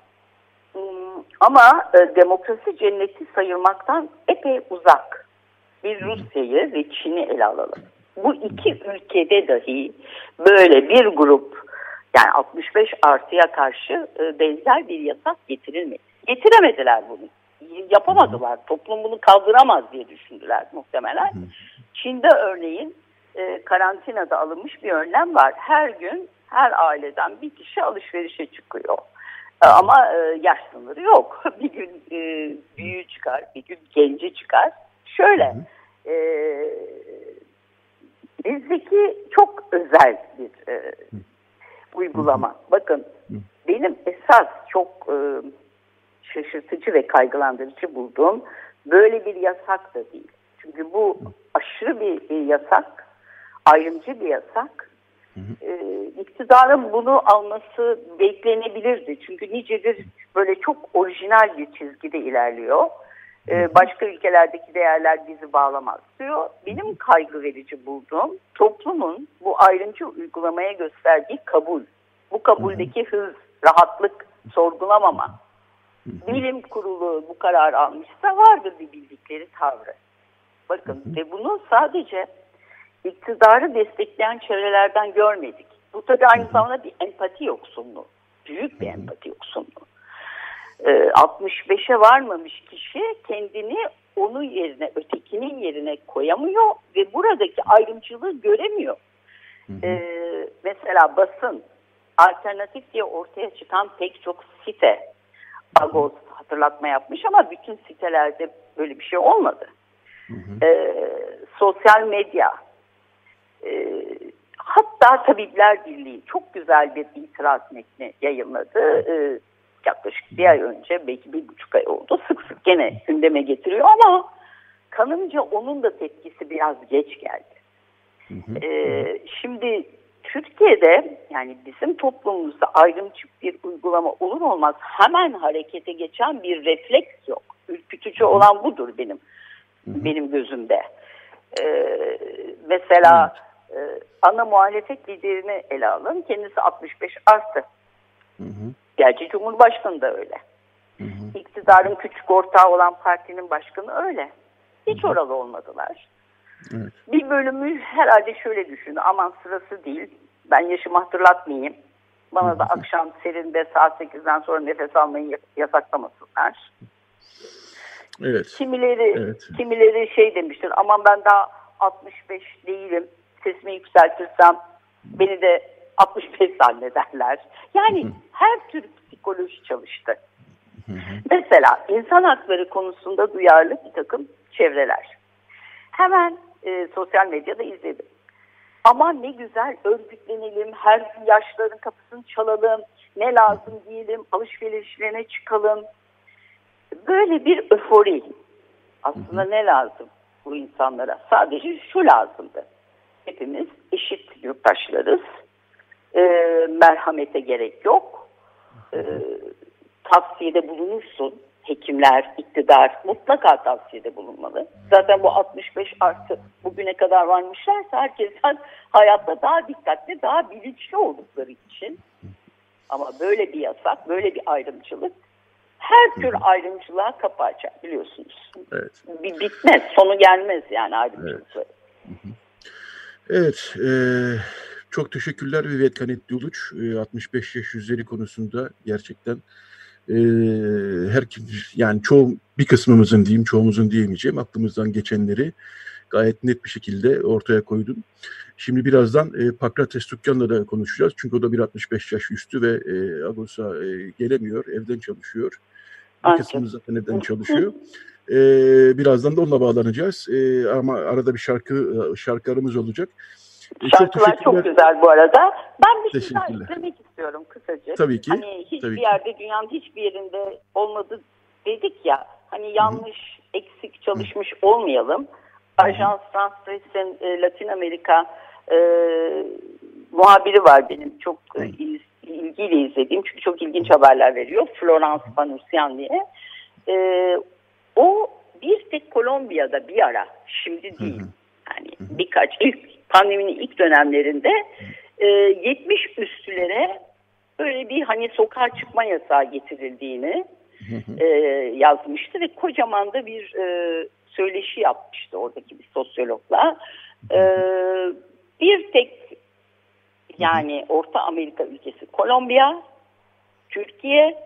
Hmm, ama e, demokrasi cenneti sayılmaktan epey uzak bir Rusya'yı ve Çin'i ele alalım. Bu iki ülkede dahi böyle bir grup yani 65 artıya karşı e, benzer bir yasak getirilmedi. Getiremediler bunu. Yapamadılar. Toplum bunu kaldıramaz diye düşündüler muhtemelen. Çin'de örneğin e, karantinada alınmış bir önlem var. Her gün her aileden bir kişi alışverişe çıkıyor. E, ama yaş sınırı yok. Bir gün büyüğü çıkar, bir gün genci çıkar. Şöyle, e, bizdeki çok özel bir e, uygulama. Bakın, benim esas çok e, şaşırtıcı ve kaygılandırıcı bulduğum böyle bir yasak da değil. Çünkü bu aşırı bir, bir yasak, ayrımcı bir yasak. Ee, iktidarın bunu alması beklenebilirdi. Çünkü nicedir böyle çok orijinal bir çizgide ilerliyor. Ee, başka ülkelerdeki değerler bizi bağlamaz diyor. Benim kaygı verici bulduğum toplumun bu ayrımcı uygulamaya gösterdiği kabul. Bu kabuldeki hız, rahatlık, sorgulamama. Bilim kurulu bu karar almışsa vardır bir bildikleri tavrı. Bakın ve bunu sadece iktidarı destekleyen çevrelerden görmedik. Bu tabii aynı zamanda bir empati yoksunluğu. Büyük bir empati yoksunluğu. Ee, 65'e varmamış kişi kendini onun yerine, ötekinin yerine koyamıyor ve buradaki ayrımcılığı göremiyor. Ee, mesela basın, alternatif diye ortaya çıkan pek çok site, Agos hatırlatma yapmış ama bütün sitelerde böyle bir şey olmadı. Hı hı. Ee, sosyal medya, e, hatta Tabipler Birliği çok güzel bir itiraz metni yayınladı. E, yaklaşık bir ay önce belki bir buçuk ay oldu. Sık sık gene gündeme getiriyor ama kanımca onun da tepkisi biraz geç geldi. Hı hı. E, şimdi Türkiye'de yani bizim toplumumuzda ayrımcı bir uygulama olur olmaz hemen harekete geçen bir refleks yok. Ürkütücü olan budur benim benim gözümde. Ee, mesela e, ana muhalefet liderini ele alın. Kendisi 65 artı. Hı hı. Gerçi Cumhurbaşkanı da öyle. Hı hı. İktidarın küçük ortağı olan partinin başkanı öyle. Hiç oralı olmadılar. Evet. Bir bölümü herhalde şöyle düşündü. Aman sırası değil. Ben yaşımı hatırlatmayayım. Bana da akşam serinde saat 8'den sonra nefes almayı yasaklamasınlar. Evet. Kimileri evet. kimileri şey demiştir. Aman ben daha 65 değilim. Sesimi yükseltirsem beni de 65 zannederler. Yani. Her tür psikoloji çalıştı. Hı hı. Mesela insan hakları konusunda duyarlı bir takım çevreler. Hemen e, sosyal medyada izledim. Aman ne güzel örgütlenelim, her gün yaşların kapısını çalalım, ne lazım diyelim, alışverişlerine çıkalım. Böyle bir öfori. Aslında ne lazım bu insanlara? Sadece şu lazımdı. Hepimiz eşit yurttaşlarız. E, merhamete gerek yok. E, tavsiyede bulunursun. Hekimler, iktidar mutlaka tavsiyede bulunmalı. Zaten bu 65 artı bugüne kadar varmışlarsa herkesten hayatta daha dikkatli, daha bilinçli oldukları için. Ama böyle bir yasak, böyle bir ayrımcılık her tür ayrımcılığa kapı açar biliyorsunuz. Evet. Bir bitmez, sonu gelmez yani ayrımcılıkları. Evet, evet e, çok teşekkürler Vivet Kanetli Uluç. E, 65 yaş üzeri konusunda gerçekten e, her yani çoğu bir kısmımızın diyeyim, çoğumuzun diyemeyeceğim aklımızdan geçenleri gayet net bir şekilde ortaya koydun. Şimdi birazdan e, Pakrates Dükkan'la da konuşacağız. Çünkü o da 1.65 yaş üstü ve e, Agos'a e, gelemiyor, evden çalışıyor. Bir kısmımız zaten evden çalışıyor. E, birazdan da onunla bağlanacağız. E, ama arada bir şarkı şarkılarımız olacak. Şarkılar çok, çok güzel bu arada. Ben bir şey daha istiyorum kısaca. Tabii ki. Hani hiçbir Tabii yerde ki. dünyanın hiçbir yerinde olmadı dedik ya. Hani yanlış, Hı. eksik çalışmış Hı. olmayalım. Ajans France Press'in e, Latin Amerika e, muhabiri var benim çok e, ilgiyle izlediğim çünkü çok ilginç haberler veriyor. Florence Panursian diye. E, o bir tek Kolombiya'da bir ara şimdi değil. Yani birkaç ilk pandeminin ilk dönemlerinde e, 70 üstülere böyle bir hani sokağa çıkma yasağı getirildiğini e, yazmıştı ve kocaman da bir e, söyleşi yapmıştı oradaki bir sosyologla. E, bir tek yani Orta Amerika ülkesi Kolombiya, Türkiye,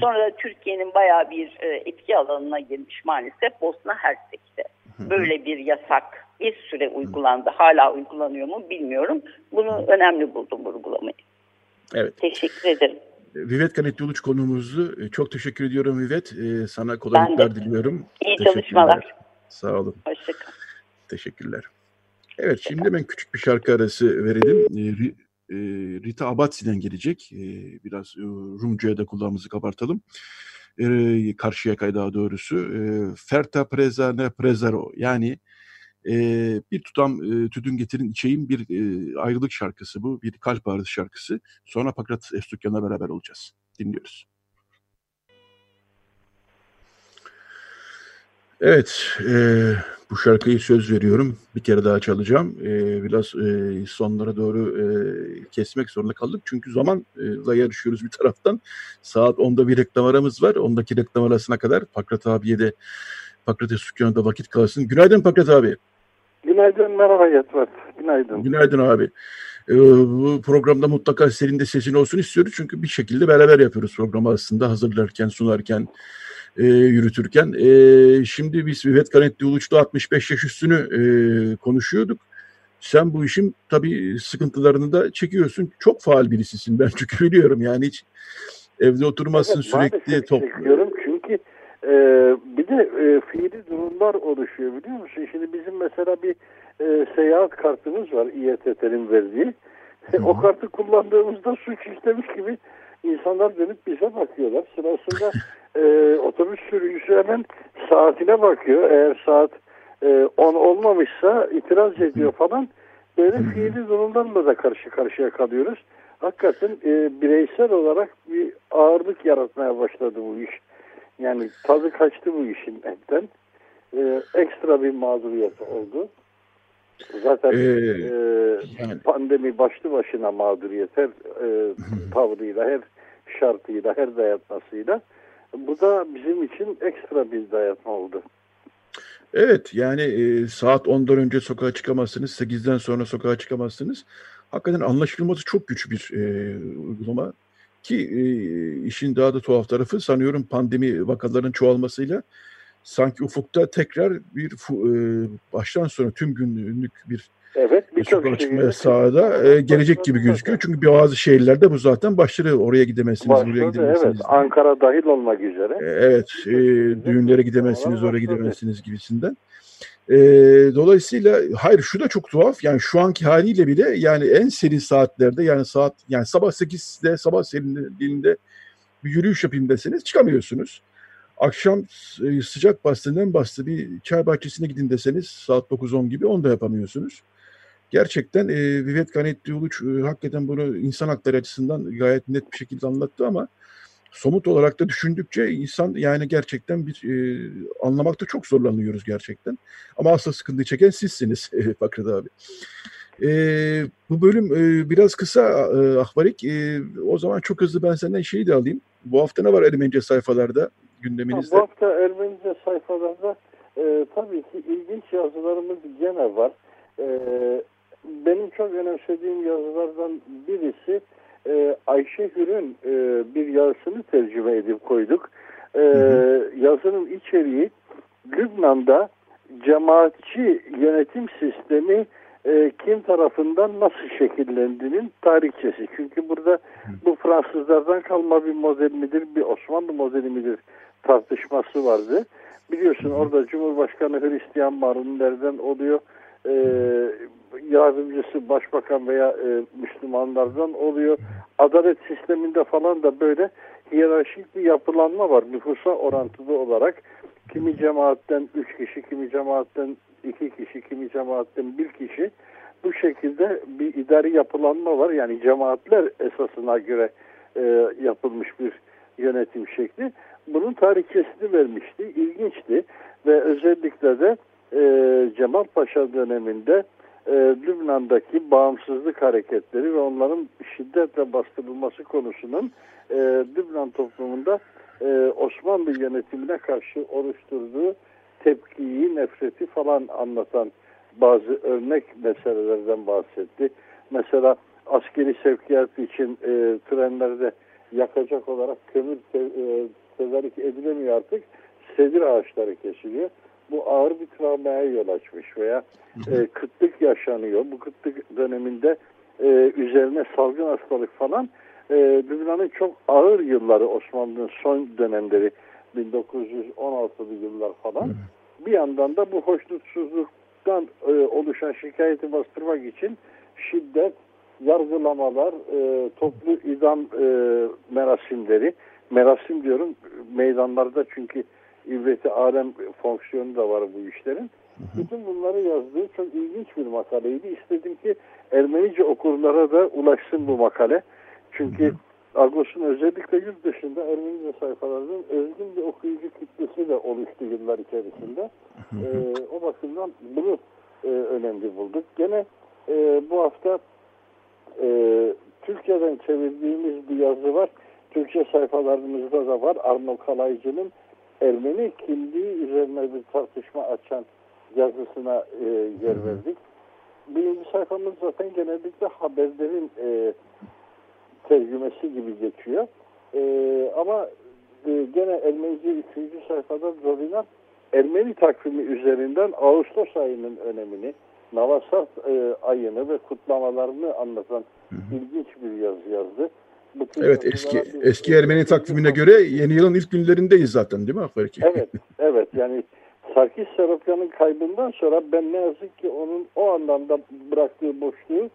sonra da Türkiye'nin bayağı bir e, etki alanına girmiş maalesef Bosna Hersek'te. Böyle bir yasak bir süre uygulandı. Hala uygulanıyor mu bilmiyorum. Bunu önemli buldum vurgulamayı. Evet. Teşekkür ederim. Vivet Ganet Yoluç konuğumuzu e, çok teşekkür ediyorum Vivet. E, sana kolaylıklar diliyorum. İyi çalışmalar. Sağ olun. Hoşçakalın. Teşekkürler. Evet şimdi ben küçük bir şarkı arası verelim. E, Rita Abatsi'den gelecek. Biraz Rumca'ya da kulağımızı kabartalım. Karşıyaka daha doğrusu. Ferta Preza ne Prezaro yani bir tutam tüdün getirin içeyim bir ayrılık şarkısı bu. Bir kalp ağrısı şarkısı. Sonra Pakrat Estukyan'la beraber olacağız. Dinliyoruz. Evet, e, bu şarkıyı söz veriyorum. Bir kere daha çalacağım. E, biraz e, sonlara doğru e, kesmek zorunda kaldık. Çünkü zamanla yarışıyoruz bir taraftan. Saat 10'da bir reklam aramız var. 10'daki reklam arasına kadar Pakrat abiye de Pakrat Estukyan'a vakit kalsın. Günaydın Pakrat abi. Günaydın, merhaba Yatvat. Günaydın. Günaydın abi. Ee, bu programda mutlaka senin de sesin olsun istiyoruz. Çünkü bir şekilde beraber yapıyoruz programı aslında. Hazırlarken, sunarken, e, yürütürken. E, şimdi biz Vivet Kanetli Uluç'ta 65 yaş üstünü e, konuşuyorduk. Sen bu işin tabii sıkıntılarını da çekiyorsun. Çok faal birisisin ben çünkü biliyorum yani hiç evde oturmazsın evet, sürekli. Top... çekiyorum e, bir de e, fiili durumlar oluşuyor biliyor musun? Şimdi bizim mesela bir e, seyahat kartımız var İETT'nin verdiği. Hı. O kartı kullandığımızda suç işlemiş gibi insanlar dönüp bize bakıyorlar. Sırasında e, otobüs sürücüsü hemen saatine bakıyor. Eğer saat e, 10 olmamışsa itiraz ediyor falan. Böyle fiili durumlarla da karşı karşıya kalıyoruz. Hakikaten e, bireysel olarak bir ağırlık yaratmaya başladı bu iş. Yani tadı kaçtı bu işin hepten. E, ekstra bir mağduriyet oldu. Zaten ee, e, yani. pandemi başlı başına mağduriyet her e, tavrıyla, her şartıyla, her dayatmasıyla. Bu da bizim için ekstra bir dayatma oldu. Evet yani e, saat 10'dan önce sokağa çıkamazsınız, 8'den sonra sokağa çıkamazsınız. Hakikaten anlaşılması çok güç bir e, uygulama. Ki e, işin daha da tuhaf tarafı sanıyorum pandemi vakalarının çoğalmasıyla sanki ufukta tekrar bir e, baştan sona tüm günlük bir Evet, bir sokağa çıkma yasağına e, gelecek gibi gözüküyor. Çünkü bazı şehirlerde bu zaten başladı. Oraya gidemezsiniz, buraya gidemezsiniz. Evet, Ankara dahil olmak üzere. E, evet, e, düğünlere gidemezsiniz, oraya gidemezsiniz gibisinden. E, dolayısıyla hayır şu da çok tuhaf. Yani şu anki haliyle bile yani en serin saatlerde yani saat yani sabah 8'de sabah serinliğinde bir yürüyüş yapayım deseniz çıkamıyorsunuz. Akşam sıcak bastığından bastı bir çay bahçesine gidin deseniz saat 9-10 gibi onu da yapamıyorsunuz. Gerçekten e, Vivet Ganetli Uluç e, hakikaten bunu insan hakları açısından gayet net bir şekilde anlattı ama somut olarak da düşündükçe insan yani gerçekten bir e, anlamakta çok zorlanıyoruz gerçekten. Ama asıl sıkıntı çeken sizsiniz Fakret abi. E, bu bölüm e, biraz kısa e, Ahbarik. E, o zaman çok hızlı ben senden şeyi de alayım. Bu hafta ne var Ermenice sayfalarda gündeminizde? Bu hafta Ermenice sayfalarda e, tabii ki ilginç yazılarımız gene var. E, benim çok önemsediğim yazılardan birisi e, Ayşe Hür'ün e, bir yazısını tercüme edip koyduk. E, yazının içeriği Lübnan'da cemaatçi yönetim sistemi e, kim tarafından nasıl şekillendiğinin tarihçesi. Çünkü burada bu Fransızlardan kalma bir model midir, bir Osmanlı modeli midir tartışması vardı. Biliyorsun orada Cumhurbaşkanı Hristiyan Marunlerden oluyor. E, yardımcısı başbakan veya e, Müslümanlardan oluyor. Adalet sisteminde falan da böyle hiyerarşik bir yapılanma var nüfusa orantılı olarak. Kimi cemaatten üç kişi, kimi cemaatten iki kişi, kimi cemaatten bir kişi. Bu şekilde bir idari yapılanma var. Yani cemaatler esasına göre e, yapılmış bir yönetim şekli. Bunun tarihçesini vermişti. İlginçti ve özellikle de e, Cemal Paşa döneminde e, Lübnan'daki bağımsızlık hareketleri ve onların şiddetle bastırılması konusunun e, Lübnan toplumunda e, Osmanlı yönetimine karşı oluşturduğu tepkiyi, nefreti falan anlatan bazı örnek meselelerden bahsetti. Mesela askeri sevkiyat için e, trenlerde yakacak olarak kömür te, e, tedarik edilemiyor artık. Sedir ağaçları kesiliyor. Bu ağır bir travmaya yol açmış veya e, kıtlık yaşanıyor. Bu kıtlık döneminde e, üzerine salgın hastalık falan e, Lübnan'ın çok ağır yılları Osmanlı'nın son dönemleri 1916'lı yıllar falan. Bir yandan da bu hoşnutsuzluktan e, oluşan şikayeti bastırmak için şiddet, yargılamalar, e, toplu idam e, merasimleri, merasim diyorum meydanlarda çünkü ibreti alem fonksiyonu da var bu işlerin. Bütün bunları yazdığı çok ilginç bir makaleydi. İstedim ki Ermenice okurlara da ulaşsın bu makale. Çünkü Agos'un özellikle yurt dışında Ermenice sayfalarının özgün bir okuyucu kitlesi de oluştu yıllar içerisinde. Ee, o bakımdan bunu e, önemli bulduk. Gene e, bu hafta e, Türkiye'den çevirdiğimiz bir yazı var. Türkçe sayfalarımızda da var. Arno Kalaycı'nın Ermeni kimliği üzerine bir tartışma açan yazısına e, yer verdik. Birinci sayfamız zaten genellikle haberlerin e, tercümesi gibi geçiyor. E, ama e, gene Ermenice 3. sayfada Zorina Ermeni takvimi üzerinden Ağustos ayının önemini, Navasat e, ayını ve kutlamalarını anlatan ilginç bir yazı yazdı. Bütün evet eski eski Ermeni takvimine göre yeni yılın ilk günlerindeyiz zaten değil mi Afarki? Evet, evet yani Sarkis Sarapyan'ın kaybından sonra ben ne yazık ki onun o anlamda bıraktığı boşluğu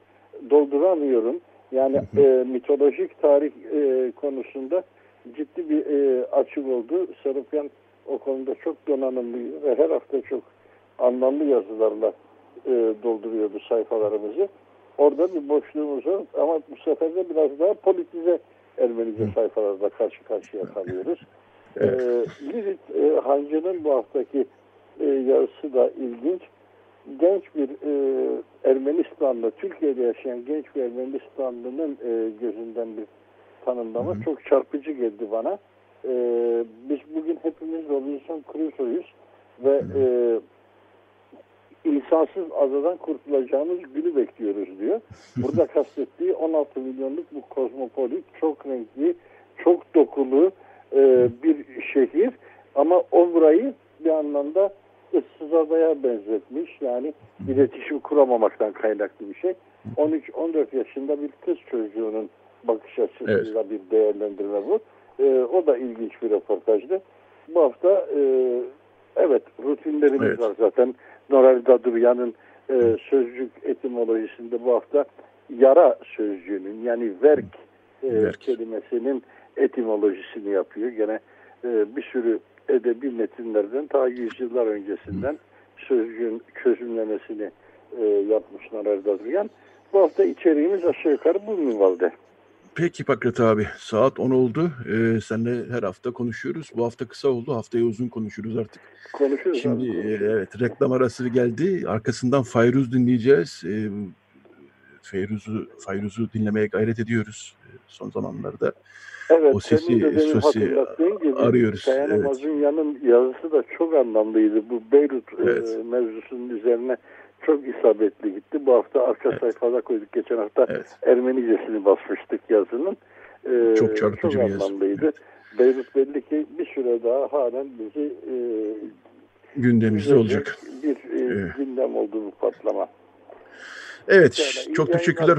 dolduramıyorum. Yani e, mitolojik tarih e, konusunda ciddi bir e, açık oldu. Sarapyan o konuda çok donanımlı ve her hafta çok anlamlı yazılarla e, dolduruyordu sayfalarımızı. Orada bir boşluğumuz var ama bu sefer de biraz daha politize Ermenice sayfalarda karşı karşıya kalıyoruz. evet. E, Lirit e, Hancı'nın bu haftaki e, yazısı da ilginç. Genç bir e, Ermenistanlı, Türkiye'de yaşayan genç bir Ermenistanlı'nın e, gözünden bir tanımlama hı hı. çok çarpıcı geldi bana. E, biz bugün hepimiz Robinson Crusoe'yuz ve e, insansız adadan kurtulacağımız günü bekliyoruz diyor. Burada kastettiği 16 milyonluk bu kozmopolit, çok renkli, çok dokulu e, bir şehir. Ama o burayı bir anlamda ıssız adaya benzetmiş. Yani iletişim kuramamaktan kaynaklı bir şey. 13-14 yaşında bir kız çocuğunun bakış açısıyla evet. bir değerlendirme bu. E, o da ilginç bir röportajdı. Bu hafta e, evet rutinlerimiz evet. var zaten. Noral Daduryan'ın e, sözcük etimolojisinde bu hafta yara sözcüğünün yani verk, e, verk. kelimesinin etimolojisini yapıyor. Gene e, bir sürü edebi metinlerden ta yüzyıllar öncesinden sözcüğün çözümlemesini e, yapmış Noral Daduryan. Bu hafta içeriğimiz aşağı yukarı bu minvalde. Peki Pakrat abi saat 10 oldu. Ee, seninle her hafta konuşuyoruz. Bu hafta kısa oldu. Haftaya uzun konuşuruz artık. Konuşuruz. Şimdi abi, konuşuruz. evet reklam arası geldi. Arkasından Fayruz dinleyeceğiz. Ee, Feyruz'u Fayruz'u dinlemeye gayret ediyoruz e, son zamanlarda. Evet, o sesi, sesi gibi, arıyoruz. Dayanamaz'ın evet. yanın yazısı da çok anlamlıydı. Bu Beyrut e, evet. e, mevzusunun üzerine çok isabetli gitti. Bu hafta arka evet. sayfada koyduk. Geçen hafta evet. Ermenicesini basmıştık yazının. Ee, çok çarpıcı çok bir yazı. Evet. Beyrut belli ki bir süre daha halen bizi e, gündemimizde olacak. Bir e, ee. gündem oldu bu patlama. Evet, yani, çok teşekkürler.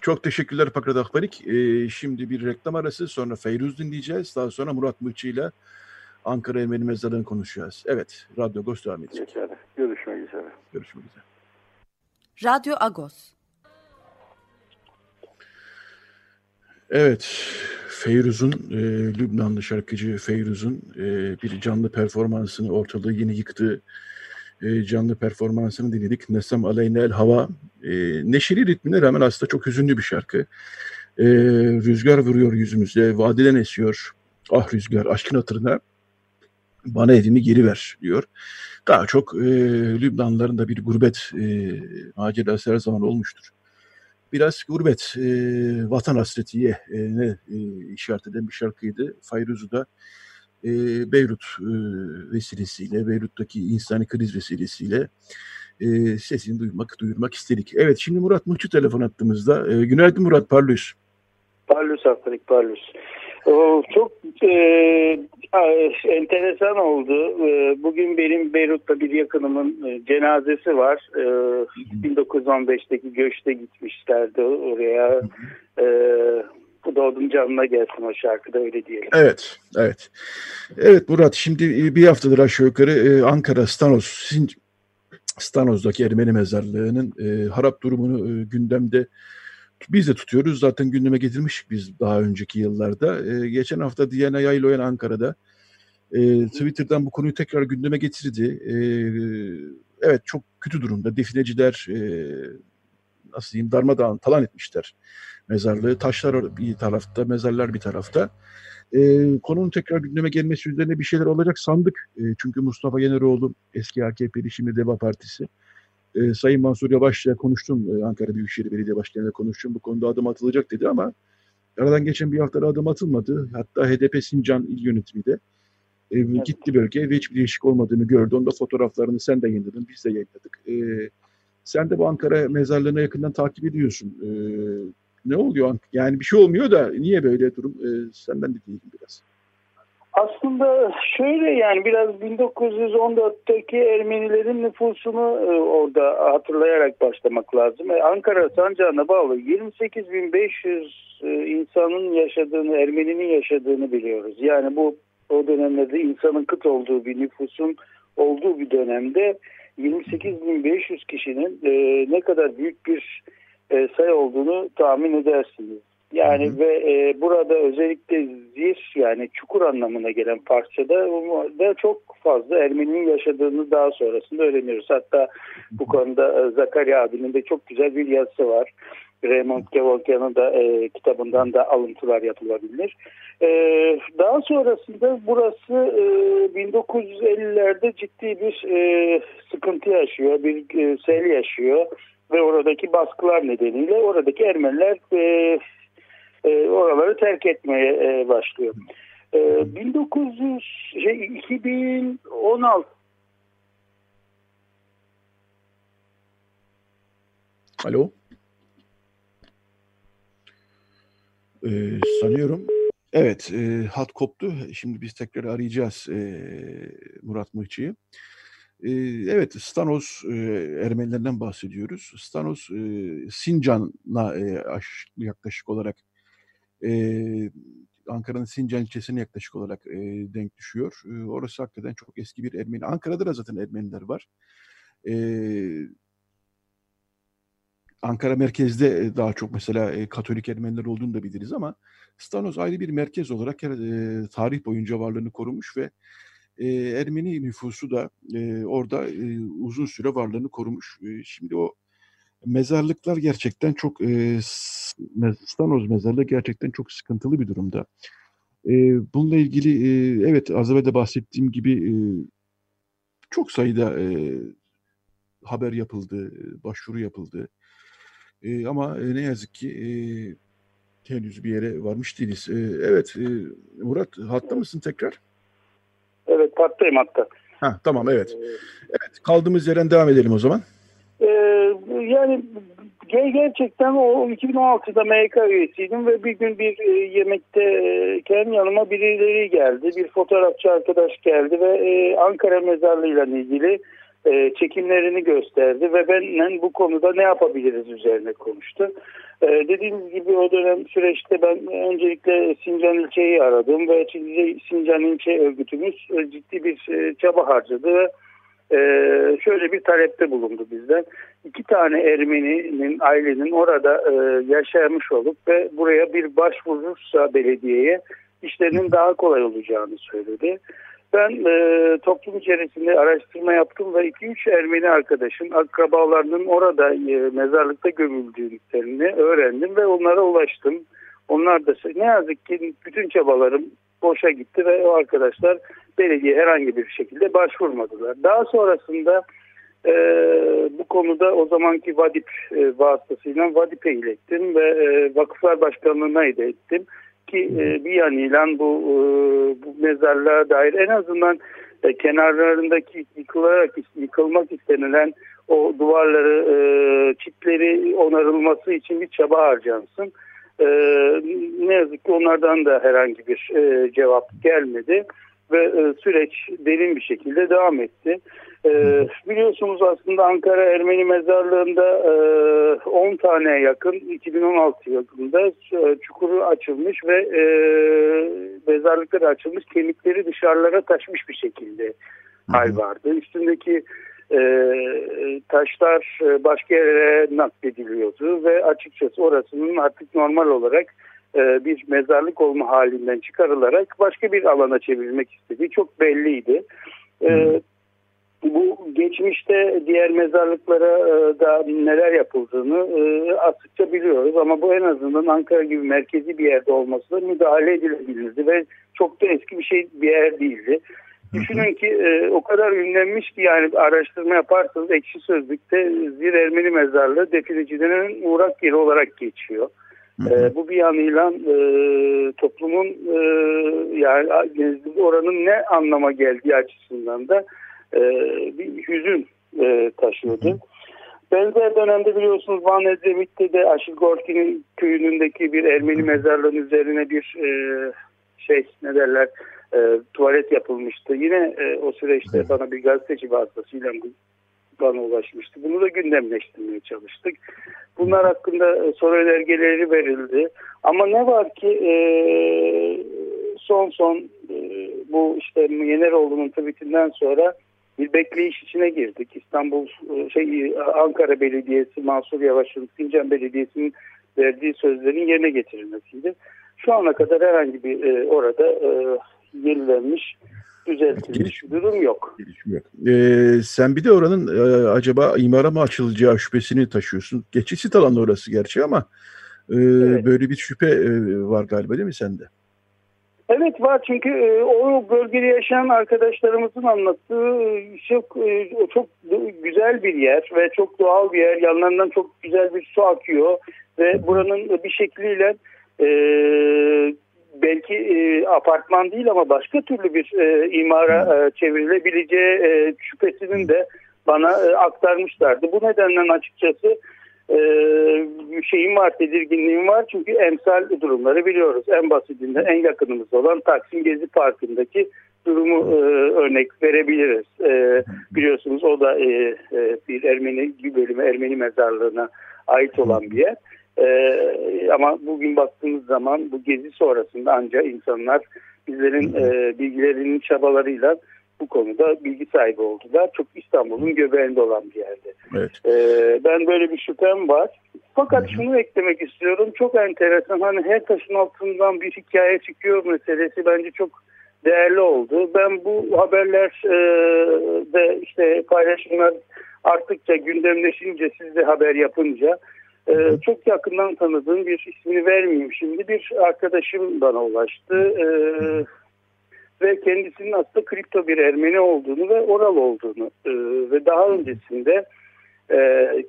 Çok teşekkürler Pakrat Akbarik. Ee, şimdi bir reklam arası sonra Feyruz dinleyeceğiz. Daha sonra Murat Mırçı ile Ankara Ermeni Mezarı'nı konuşacağız. Evet, Radyo Agos devam edecek. Geçer. Görüşmek üzere. Görüşmek üzere. Radyo Agos. Evet, Feyruz'un, e, Lübnanlı şarkıcı Feyruz'un e, bir canlı performansını ortalığı yeni yıktığı e, canlı performansını dinledik. Nesem Aleyne El Hava. E, neşeli ritmine rağmen aslında çok hüzünlü bir şarkı. E, rüzgar vuruyor yüzümüze, vadiden esiyor. Ah rüzgar, aşkın hatırına bana evimi geri ver diyor. Daha çok e, Lübnanlıların da bir gurbet e, macerası her zaman olmuştur. Biraz gurbet, e, vatan hasretiye e, ne e, işaret eden bir şarkıydı. Fayruz'u da e, Beyrut e, vesilesiyle, Beyrut'taki insani kriz vesilesiyle e, sesini duymak, duyurmak istedik. Evet, şimdi Murat Mıhçı telefon attığımızda. E, günaydın Murat, parlıyorsun. Parlus Haftalık Parlus. Çok e, enteresan oldu. E, bugün benim Beyrut'ta bir yakınımın e, cenazesi var. E, 1915'teki göçte gitmişlerdi oraya. E, bu doğdum canına gelsin o şarkıda öyle diyelim. Evet, evet. Evet Murat, şimdi bir haftadır aşağı yukarı e, Ankara Stanos, Stanos'daki Ermeni mezarlığının e, harap durumunu e, gündemde biz de tutuyoruz. Zaten gündeme getirmiştik biz daha önceki yıllarda. E, geçen hafta Diana Yayloyan Ankara'da e, Twitter'dan bu konuyu tekrar gündeme getirdi. E, evet çok kötü durumda. Defineciler e, nasıl diyeyim darmadağın talan etmişler mezarlığı. Taşlar bir tarafta, mezarlar bir tarafta. E, konunun tekrar gündeme gelmesi üzerine bir şeyler olacak sandık. E, çünkü Mustafa Yeneroğlu eski AKP'li şimdi Deva Partisi e, Sayın Mansur Yavaş'la konuştum. E, Ankara Büyükşehir Belediye Başkanı'yla konuştum. Bu konuda adım atılacak dedi ama aradan geçen bir haftada adım atılmadı. Hatta HDP Sincan İl Yönetimi de e, evet. gitti bölgeye ve hiçbir değişik olmadığını gördü. Onda fotoğraflarını sen de yayınladın, biz de yayınladık. E, sen de bu Ankara mezarlığına yakından takip ediyorsun. E, ne oluyor? Yani bir şey olmuyor da niye böyle durum? E, senden de dinleyelim biraz. Aslında şöyle yani biraz 1914'teki Ermenilerin nüfusunu e, orada hatırlayarak başlamak lazım. E, Ankara Sancağı'na bağlı 28.500 e, insanın yaşadığını, Ermeninin yaşadığını biliyoruz. Yani bu o dönemlerde insanın kıt olduğu bir nüfusun olduğu bir dönemde 28.500 kişinin ne kadar büyük bir sayı olduğunu tahmin edersiniz. Yani hı hı. ve e, burada özellikle zir yani çukur anlamına gelen parçada da çok fazla Ermeni'nin yaşadığını daha sonrasında öğreniyoruz. Hatta bu konuda e, Zakarya abinin de çok güzel bir yazısı var. Raymond Kevorkian'ın da e, kitabından da alıntılar yapılabilir. E, daha sonrasında burası e, 1950'lerde ciddi bir e, sıkıntı yaşıyor, bir e, sel yaşıyor ve oradaki baskılar nedeniyle oradaki Ermeniler e, e, oraları terk etmeye e, başlıyor. E, 1900 şey, 2016 Alo. Ee, sanıyorum. Evet, e, hat koptu. Şimdi biz tekrar arayacağız e, Murat Mıhçı'yı. E, evet, Stanos e, Ermenilerinden bahsediyoruz. Stanos e, Sincan'a e, yaklaşık olarak e, Ankara'nın Sincan ilçesine yaklaşık olarak e, denk düşüyor. E, orası hakikaten çok eski bir Ermeni. Ankara'da da zaten Ermeniler var. E, Ankara merkezde daha çok mesela e, Katolik Ermeniler olduğunu da biliriz ama Stanos ayrı bir merkez olarak e, tarih boyunca varlığını korumuş ve e, Ermeni nüfusu da e, orada e, uzun süre varlığını korumuş. E, şimdi o mezarlıklar gerçekten çok e, Stanoz mezarlığı gerçekten çok sıkıntılı bir durumda. E, bununla ilgili e, evet az evvel de bahsettiğim gibi e, çok sayıda e, haber yapıldı, başvuru yapıldı. E, ama e, ne yazık ki e, henüz bir yere varmış değiliz. E, evet e, Murat hatta mısın tekrar? Evet hattayım hatta. Ha, tamam evet. Evet kaldığımız yerden devam edelim o zaman. Ee, yani gerçekten o 2016'da MK üyesiydim ve bir gün bir e, yemekteyken yanıma birileri geldi. Bir fotoğrafçı arkadaş geldi ve e, Ankara mezarlığıyla ilgili e, çekimlerini gösterdi ve benimle bu konuda ne yapabiliriz üzerine konuştu. E, dediğimiz gibi o dönem süreçte ben öncelikle Sincan ilçeyi aradım ve Sincan ilçe örgütümüz ciddi bir çaba harcadı ve ee, şöyle bir talepte bulundu bizden. İki tane Ermeni'nin ailenin orada e, yaşamış olup ve buraya bir başvurursa belediyeye işlerinin daha kolay olacağını söyledi. Ben e, toplum içerisinde araştırma yaptım ve 2-3 Ermeni arkadaşın akrabalarının orada e, mezarlıkta gömüldüklerini öğrendim ve onlara ulaştım. Onlar da ne yazık ki bütün çabalarım boşa gitti ve o arkadaşlar belediye herhangi bir şekilde başvurmadılar. Daha sonrasında e, bu konuda o zamanki Vadip e, vasıtasıyla Vadip'e ilettim ve e, Vakıflar Başkanlığı'na ilettim ki e, bir yanıyla bu, e, bu mezarlığa dair en azından e, kenarlarındaki yıkılarak yıkılmak istenilen o duvarları, e, çitleri onarılması için bir çaba harcansın. E, ne yazık ki onlardan da herhangi bir e, cevap gelmedi ve e, süreç derin bir şekilde devam etti. E, biliyorsunuz aslında Ankara Ermeni Mezarlığı'nda e, 10 taneye yakın 2016 yılında e, çukuru açılmış ve e, mezarlıkları açılmış kemikleri dışarılara taşmış bir şekilde hal vardı. Üstündeki e, taşlar e, başka yere naklediliyordu ve açıkçası orasının artık normal olarak e, bir mezarlık olma halinden çıkarılarak başka bir alana çevirmek istediği çok belliydi. E, bu geçmişte diğer mezarlıklara e, da neler yapıldığını e, açıkça biliyoruz ama bu en azından Ankara gibi merkezi bir yerde olması da müdahale edilebilirdi ve çok da eski bir şey bir yer değildi. Düşünün ki e, o kadar ünlenmiş ki yani araştırma yaparsanız ekşi sözlükte Zir Ermeni mezarlığı definicilerin uğrak yeri olarak geçiyor. E, bu bir yanıyla e, toplumun e, yani oranın ne anlama geldiği açısından da e, bir hüzün e, taşıyordu. Benzer dönemde biliyorsunuz Van Edremit'te de Aşil Gorki'nin köyünündeki bir Ermeni mezarlığının üzerine bir e, şey ne derler e, tuvalet yapılmıştı. Yine e, o süreçte bana bir gazeteci vasıtasıyla bana ulaşmıştı. Bunu da gündemleştirmeye çalıştık. Bunlar hakkında e, soru önergeleri verildi. Ama ne var ki e, son son e, bu işte Yeneroğlu'nun tweetinden sonra bir bekleyiş içine girdik. İstanbul e, şey Ankara Belediyesi, Mansur Yavaş'ın Sincan Belediyesi'nin verdiği sözlerin yerine getirilmesiydi. Şu ana kadar herhangi bir e, orada e, yenilenmiş, düzeltilmiş bir durum yok. Gelişim yok. Ee, sen bir de oranın e, acaba imara mı açılacağı şüphesini taşıyorsun. Geçisit alanı orası gerçi ama e, evet. böyle bir şüphe e, var galiba değil mi sende? Evet var çünkü e, o bölgede yaşayan arkadaşlarımızın anlattığı e, çok e, çok güzel bir yer ve çok doğal bir yer. Yanlarından çok güzel bir su akıyor ve buranın bir şekliyle e, belki e, apartman değil ama başka türlü bir e, imara e, çevrilebileceği e, şüphesinin de bana e, aktarmışlardı. Bu nedenle açıkçası e, şeyim var, tedirginliğim var. Çünkü emsal durumları biliyoruz. En basitinden en yakınımız olan Taksim Gezi Parkı'ndaki durumu e, örnek verebiliriz. E, biliyorsunuz o da e, e, bir Ermeni bölümü Ermeni mezarlığına ait olan bir yer. Ee, ama bugün baktığımız zaman bu gezi sonrasında ancak insanlar bizlerin e, bilgilerinin çabalarıyla bu konuda bilgi sahibi oldular. Çok İstanbul'un göbeğinde olan bir yerde. Evet. Ee, ben böyle bir şüphem var. Fakat şunu eklemek istiyorum. Çok enteresan. Hani her taşın altından bir hikaye çıkıyor meselesi bence çok değerli oldu. Ben bu haberler e, de işte paylaşımlar arttıkça gündemleşince siz de haber yapınca ee, çok yakından tanıdığım bir ismini vermeyeyim. Şimdi bir arkadaşım bana ulaştı. Ee, ve kendisinin aslında kripto bir Ermeni olduğunu ve oral olduğunu e, ve daha öncesinde e,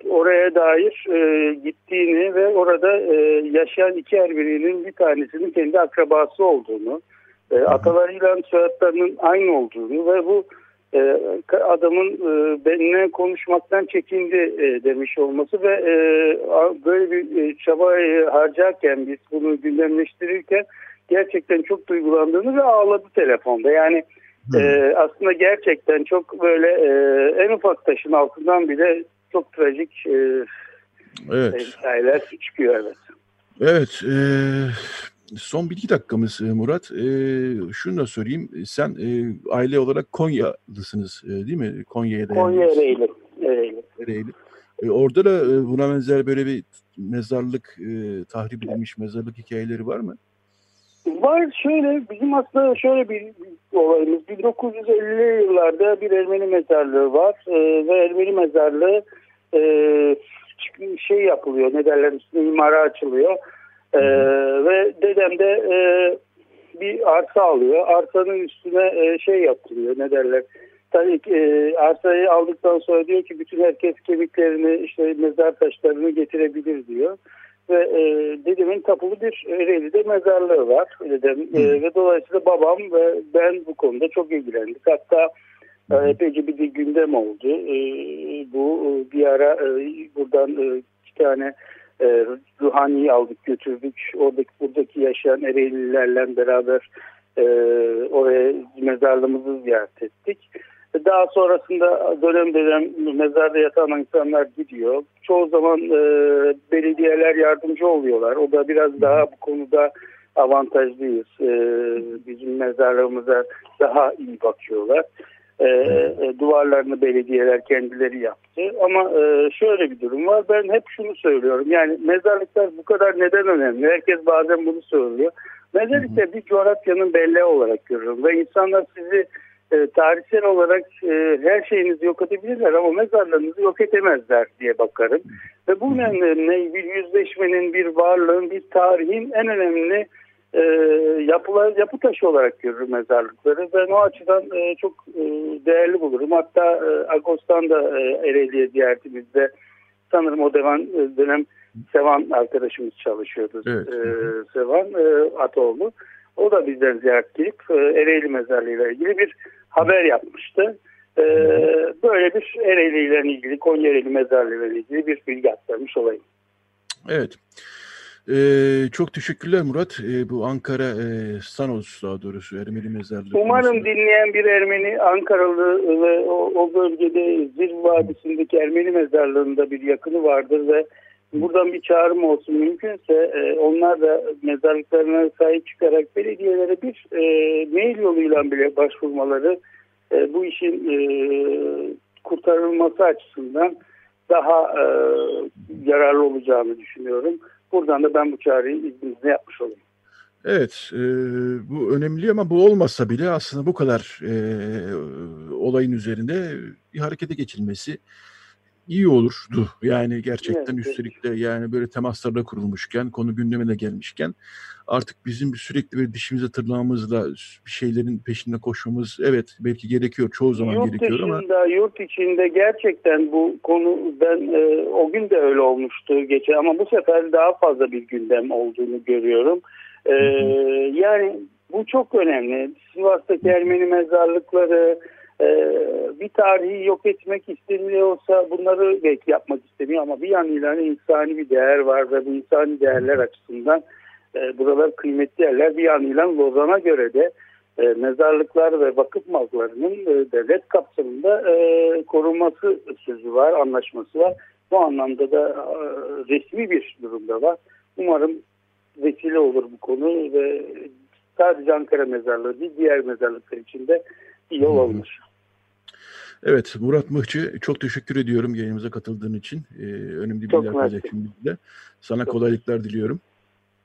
oraya dair e, gittiğini ve orada e, yaşayan iki Ermeni'nin bir tanesinin kendi akrabası olduğunu e, atalarıyla soyadlarının aynı olduğunu ve bu e, adamın e, benimle konuşmaktan çekindi e, demiş olması ve e, böyle bir e, çabayı harcarken biz bunu gündemleştirirken gerçekten çok duygulandığını ve ağladı telefonda. Yani e, aslında gerçekten çok böyle e, en ufak taşın altından bile çok trajik e, evet. hikayeler çıkıyor evet. Evet, e, Son bir iki dakikamız Murat. E, şunu da sorayım. Sen e, aile olarak Konyalısınız e, değil mi? Konya'ya da Konya Ereğli. Ereğli. Ereğli. E, orada da e, buna benzer böyle bir mezarlık, e, tahrip edilmiş mezarlık hikayeleri var mı? Var şöyle bizim aslında şöyle bir, bir olayımız 1950'li yıllarda bir Ermeni mezarlığı var e, ve Ermeni mezarlığı e, şey yapılıyor ne derler üstüne imara açılıyor ee, ve dedem de e, bir arsa alıyor. Arsanın üstüne e, şey yaptırıyor ne derler. Tabii ki e, arsayı aldıktan sonra diyor ki bütün herkes kemiklerini işte mezar taşlarını getirebilir diyor. Ve e, dedemin tapulu bir Ereğli'de mezarlığı var. Dedem. E, ve dolayısıyla babam ve ben bu konuda çok ilgilendik. Hatta e, epeyce bir de gündem oldu. E, bu e, bir ara e, buradan e, iki tane e, ruhaniyi aldık götürdük. Oradaki buradaki yaşayan Ereğlilerle beraber e, oraya mezarlığımızı ziyaret ettik. Daha sonrasında dönem dönem mezarda yatan insanlar gidiyor. Çoğu zaman e, belediyeler yardımcı oluyorlar. O da biraz daha bu konuda avantajlıyız. E, bizim mezarlığımıza daha iyi bakıyorlar. E, e, duvarlarını belediyeler kendileri yaptı. Ama e, şöyle bir durum var. Ben hep şunu söylüyorum. Yani mezarlıklar bu kadar neden önemli? Herkes bazen bunu söylüyor. Mezarlıklar bir coğrafyanın belleği olarak görüyorum. Ve insanlar sizi e, tarihsel olarak e, her şeyinizi yok edebilirler ama mezarlarınızı yok edemezler diye bakarım. Ve bu nedenle bir yüzleşmenin, bir varlığın, bir tarihin en önemli e, yapılar, yapı taşı olarak görürüm mezarlıkları. Ben o açıdan e, çok e, değerli bulurum. Hatta e, Agos'tan da e, Ereğli'ye ziyaretimizde sanırım o dönem, e, dönem Sevan arkadaşımız çalışıyordu. Evet. E, Sevan e, Atoğlu. O da bizden ziyaret gelip e, Ereğli mezarlığıyla ilgili bir haber yapmıştı. E, böyle bir Ereğli ile ilgili, Konya Ereğli mezarlığı ile ilgili bir bilgi aktarmış olayım. Evet. Ee, çok teşekkürler Murat. Ee, bu Ankara e, Stanos daha doğrusu Ermeni mezarlığı. Umarım konusunda- dinleyen bir Ermeni Ankaralı ve o, o bölgede Zir Vadisi'ndeki Ermeni mezarlığında bir yakını vardır ve buradan bir çağrım olsun mümkünse e, onlar da mezarlıklarına sahip çıkarak belediyelere bir e, mail yoluyla bile başvurmaları e, bu işin e, kurtarılması açısından daha e, yararlı olacağını düşünüyorum. Buradan da ben bu çağrıyı izninizle yapmış olayım. Evet, e, bu önemli ama bu olmasa bile aslında bu kadar e, olayın üzerinde bir harekete geçilmesi iyi olurdu. Yani gerçekten Evet, üstelik de yani böyle temaslarla kurulmuşken, konu gündemine gelmişken artık bizim sürekli bir dişimize tırnağımızla bir şeylerin peşinde koşmamız evet belki gerekiyor, çoğu zaman yurt gerekiyor ama dışında, yurt içinde gerçekten bu konu ben e, o gün de öyle olmuştu geçen ama bu sefer daha fazla bir gündem olduğunu görüyorum. E, yani bu çok önemli. Sivas'taki Ermeni mezarlıkları bir tarihi yok etmek isteniyorsa bunları belki yapmak istemiyor ama bir yanıyla insani bir değer var ve bu insani değerler açısından e, buralar kıymetli yerler. Bir yanıyla Lozan'a göre de e, mezarlıklar ve vakıf mallarının e, devlet kapsamında korunması sözü var, anlaşması var. Bu anlamda da resmi bir durumda var. Umarım vesile olur bu konu ve sadece Ankara mezarlığı değil diğer mezarlıklar için de yol alınır. Evet Murat Mıhçı çok teşekkür ediyorum yayınımıza katıldığın için. Ee, önemli bilgiler mersi. paylaştığın bizle. Sana Çok kolaylıklar diliyorum.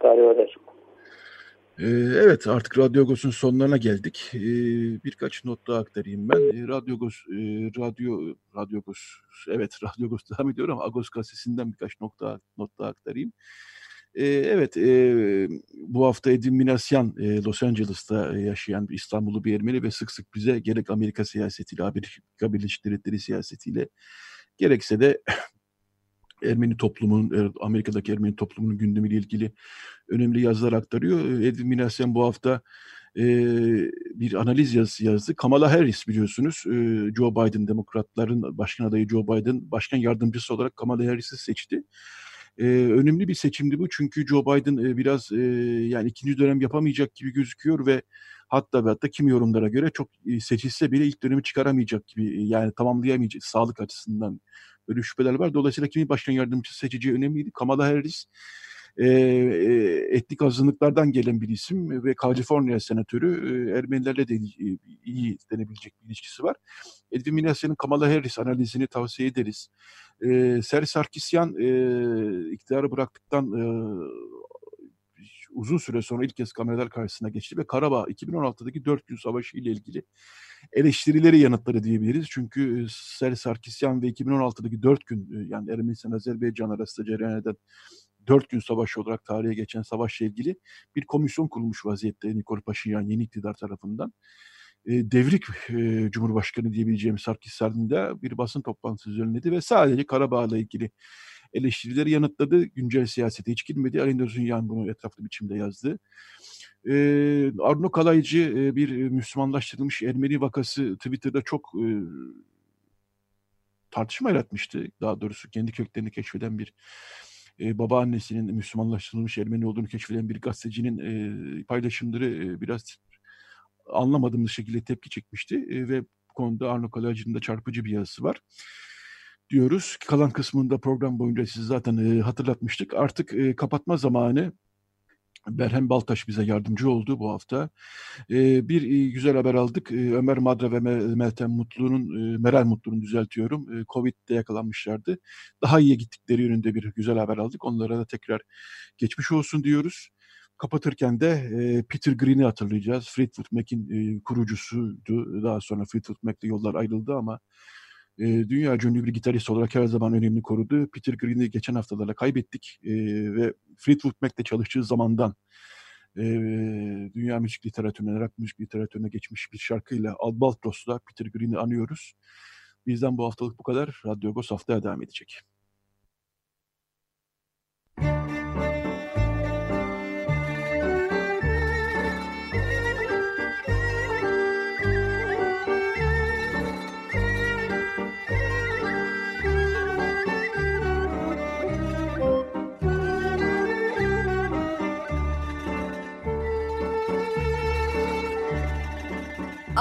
Tarih ederim. Ee, evet artık Radyo Agos'un sonlarına geldik. Ee, birkaç not daha aktarayım ben. Ee, Radyo Agos, e, Radyo, Radyo Agos, evet Radyo Agos devam ediyor ama Agos gazetesinden birkaç nokta, not daha aktarayım. Ee, evet e, bu hafta Edwin Minasyan e, Los Angeles'ta yaşayan bir İstanbullu bir Ermeni ve sık sık bize gerek Amerika siyasetiyle, Amerika Birleşik Devletleri siyasetiyle gerekse de Ermeni toplumunun, e, Amerika'daki Ermeni toplumunun gündemiyle ilgili önemli yazılar aktarıyor. E, Edwin Minasyan bu hafta e, bir analiz yazısı yazdı. Kamala Harris biliyorsunuz e, Joe Biden, demokratların başkan adayı Joe Biden başkan yardımcısı olarak Kamala Harris'i seçti. E, önemli bir seçimdi bu çünkü Joe Biden e, biraz e, yani ikinci dönem yapamayacak gibi gözüküyor ve hatta ve hatta kimi yorumlara göre çok e, seçilse bile ilk dönemi çıkaramayacak gibi yani tamamlayamayacak sağlık açısından böyle şüpheler var. Dolayısıyla kimin başkan yardımcısı seçeceği önemliydi. Kamala Harris e, e, etnik azınlıklardan gelen bir isim ve Kaliforniya senatörü e, Ermenilerle de iyi, iyi denebilecek bir ilişkisi var. Edwin Minasyan'ın Kamala Harris analizini tavsiye ederiz. E, Serhi Sarkisyan e, iktidarı bıraktıktan e, uzun süre sonra ilk kez kameralar karşısına geçti ve Karabağ 2016'daki 4 gün savaşı ile ilgili eleştirileri yanıtları diyebiliriz. Çünkü Serhi Sarkisyan ve 2016'daki 4 gün yani Ermenistan Azerbaycan arasında cereyan eden dört gün savaşı olarak tarihe geçen savaşla ilgili bir komisyon kurulmuş vaziyette Nikol Paşinyan yeni iktidar tarafından. E, devrik e, Cumhurbaşkanı diyebileceğim Sarkisyan'ın da bir basın toplantısı düzenledi ve sadece Karabağ'la ilgili eleştirileri yanıtladı. Güncel siyasete hiç girmedi. Alin Özünyan bunu etraflı biçimde yazdı. E, Arno Kalaycı e, bir Müslümanlaştırılmış Ermeni vakası Twitter'da çok e, tartışma yaratmıştı. Daha doğrusu kendi köklerini keşfeden bir e, babaannesinin Müslümanlaştırılmış Ermeni olduğunu keşfeden bir gazetecinin e, paylaşımları e, biraz anlamadığımız şekilde tepki çekmişti e, ve bu konuda Arno Kalaycı'nın da çarpıcı bir yazısı var diyoruz. Kalan kısmında program boyunca sizi zaten e, hatırlatmıştık. Artık e, kapatma zamanı. Berhem Baltaş bize yardımcı oldu bu hafta. Bir güzel haber aldık. Ömer Madra ve Meltem Mutlu'nun, Meral Mutlu'nun düzeltiyorum. Covid'de yakalanmışlardı. Daha iyiye gittikleri yönünde bir güzel haber aldık. Onlara da tekrar geçmiş olsun diyoruz. Kapatırken de Peter Green'i hatırlayacağız. Fleetwood Mac'in e, kurucusuydu. Daha sonra Fleetwood Mac'le yollar ayrıldı ama e, dünya ünlü bir gitarist olarak her zaman önemli korudu. Peter Green'i geçen haftalarda kaybettik e, ve Fleetwood Mac'le çalıştığı zamandan e, dünya müzik literatürüne, rock müzik literatürüne geçmiş bir şarkıyla Albatros'la Peter Green'i anıyoruz. Bizden bu haftalık bu kadar. Radyo Agos haftaya devam edecek.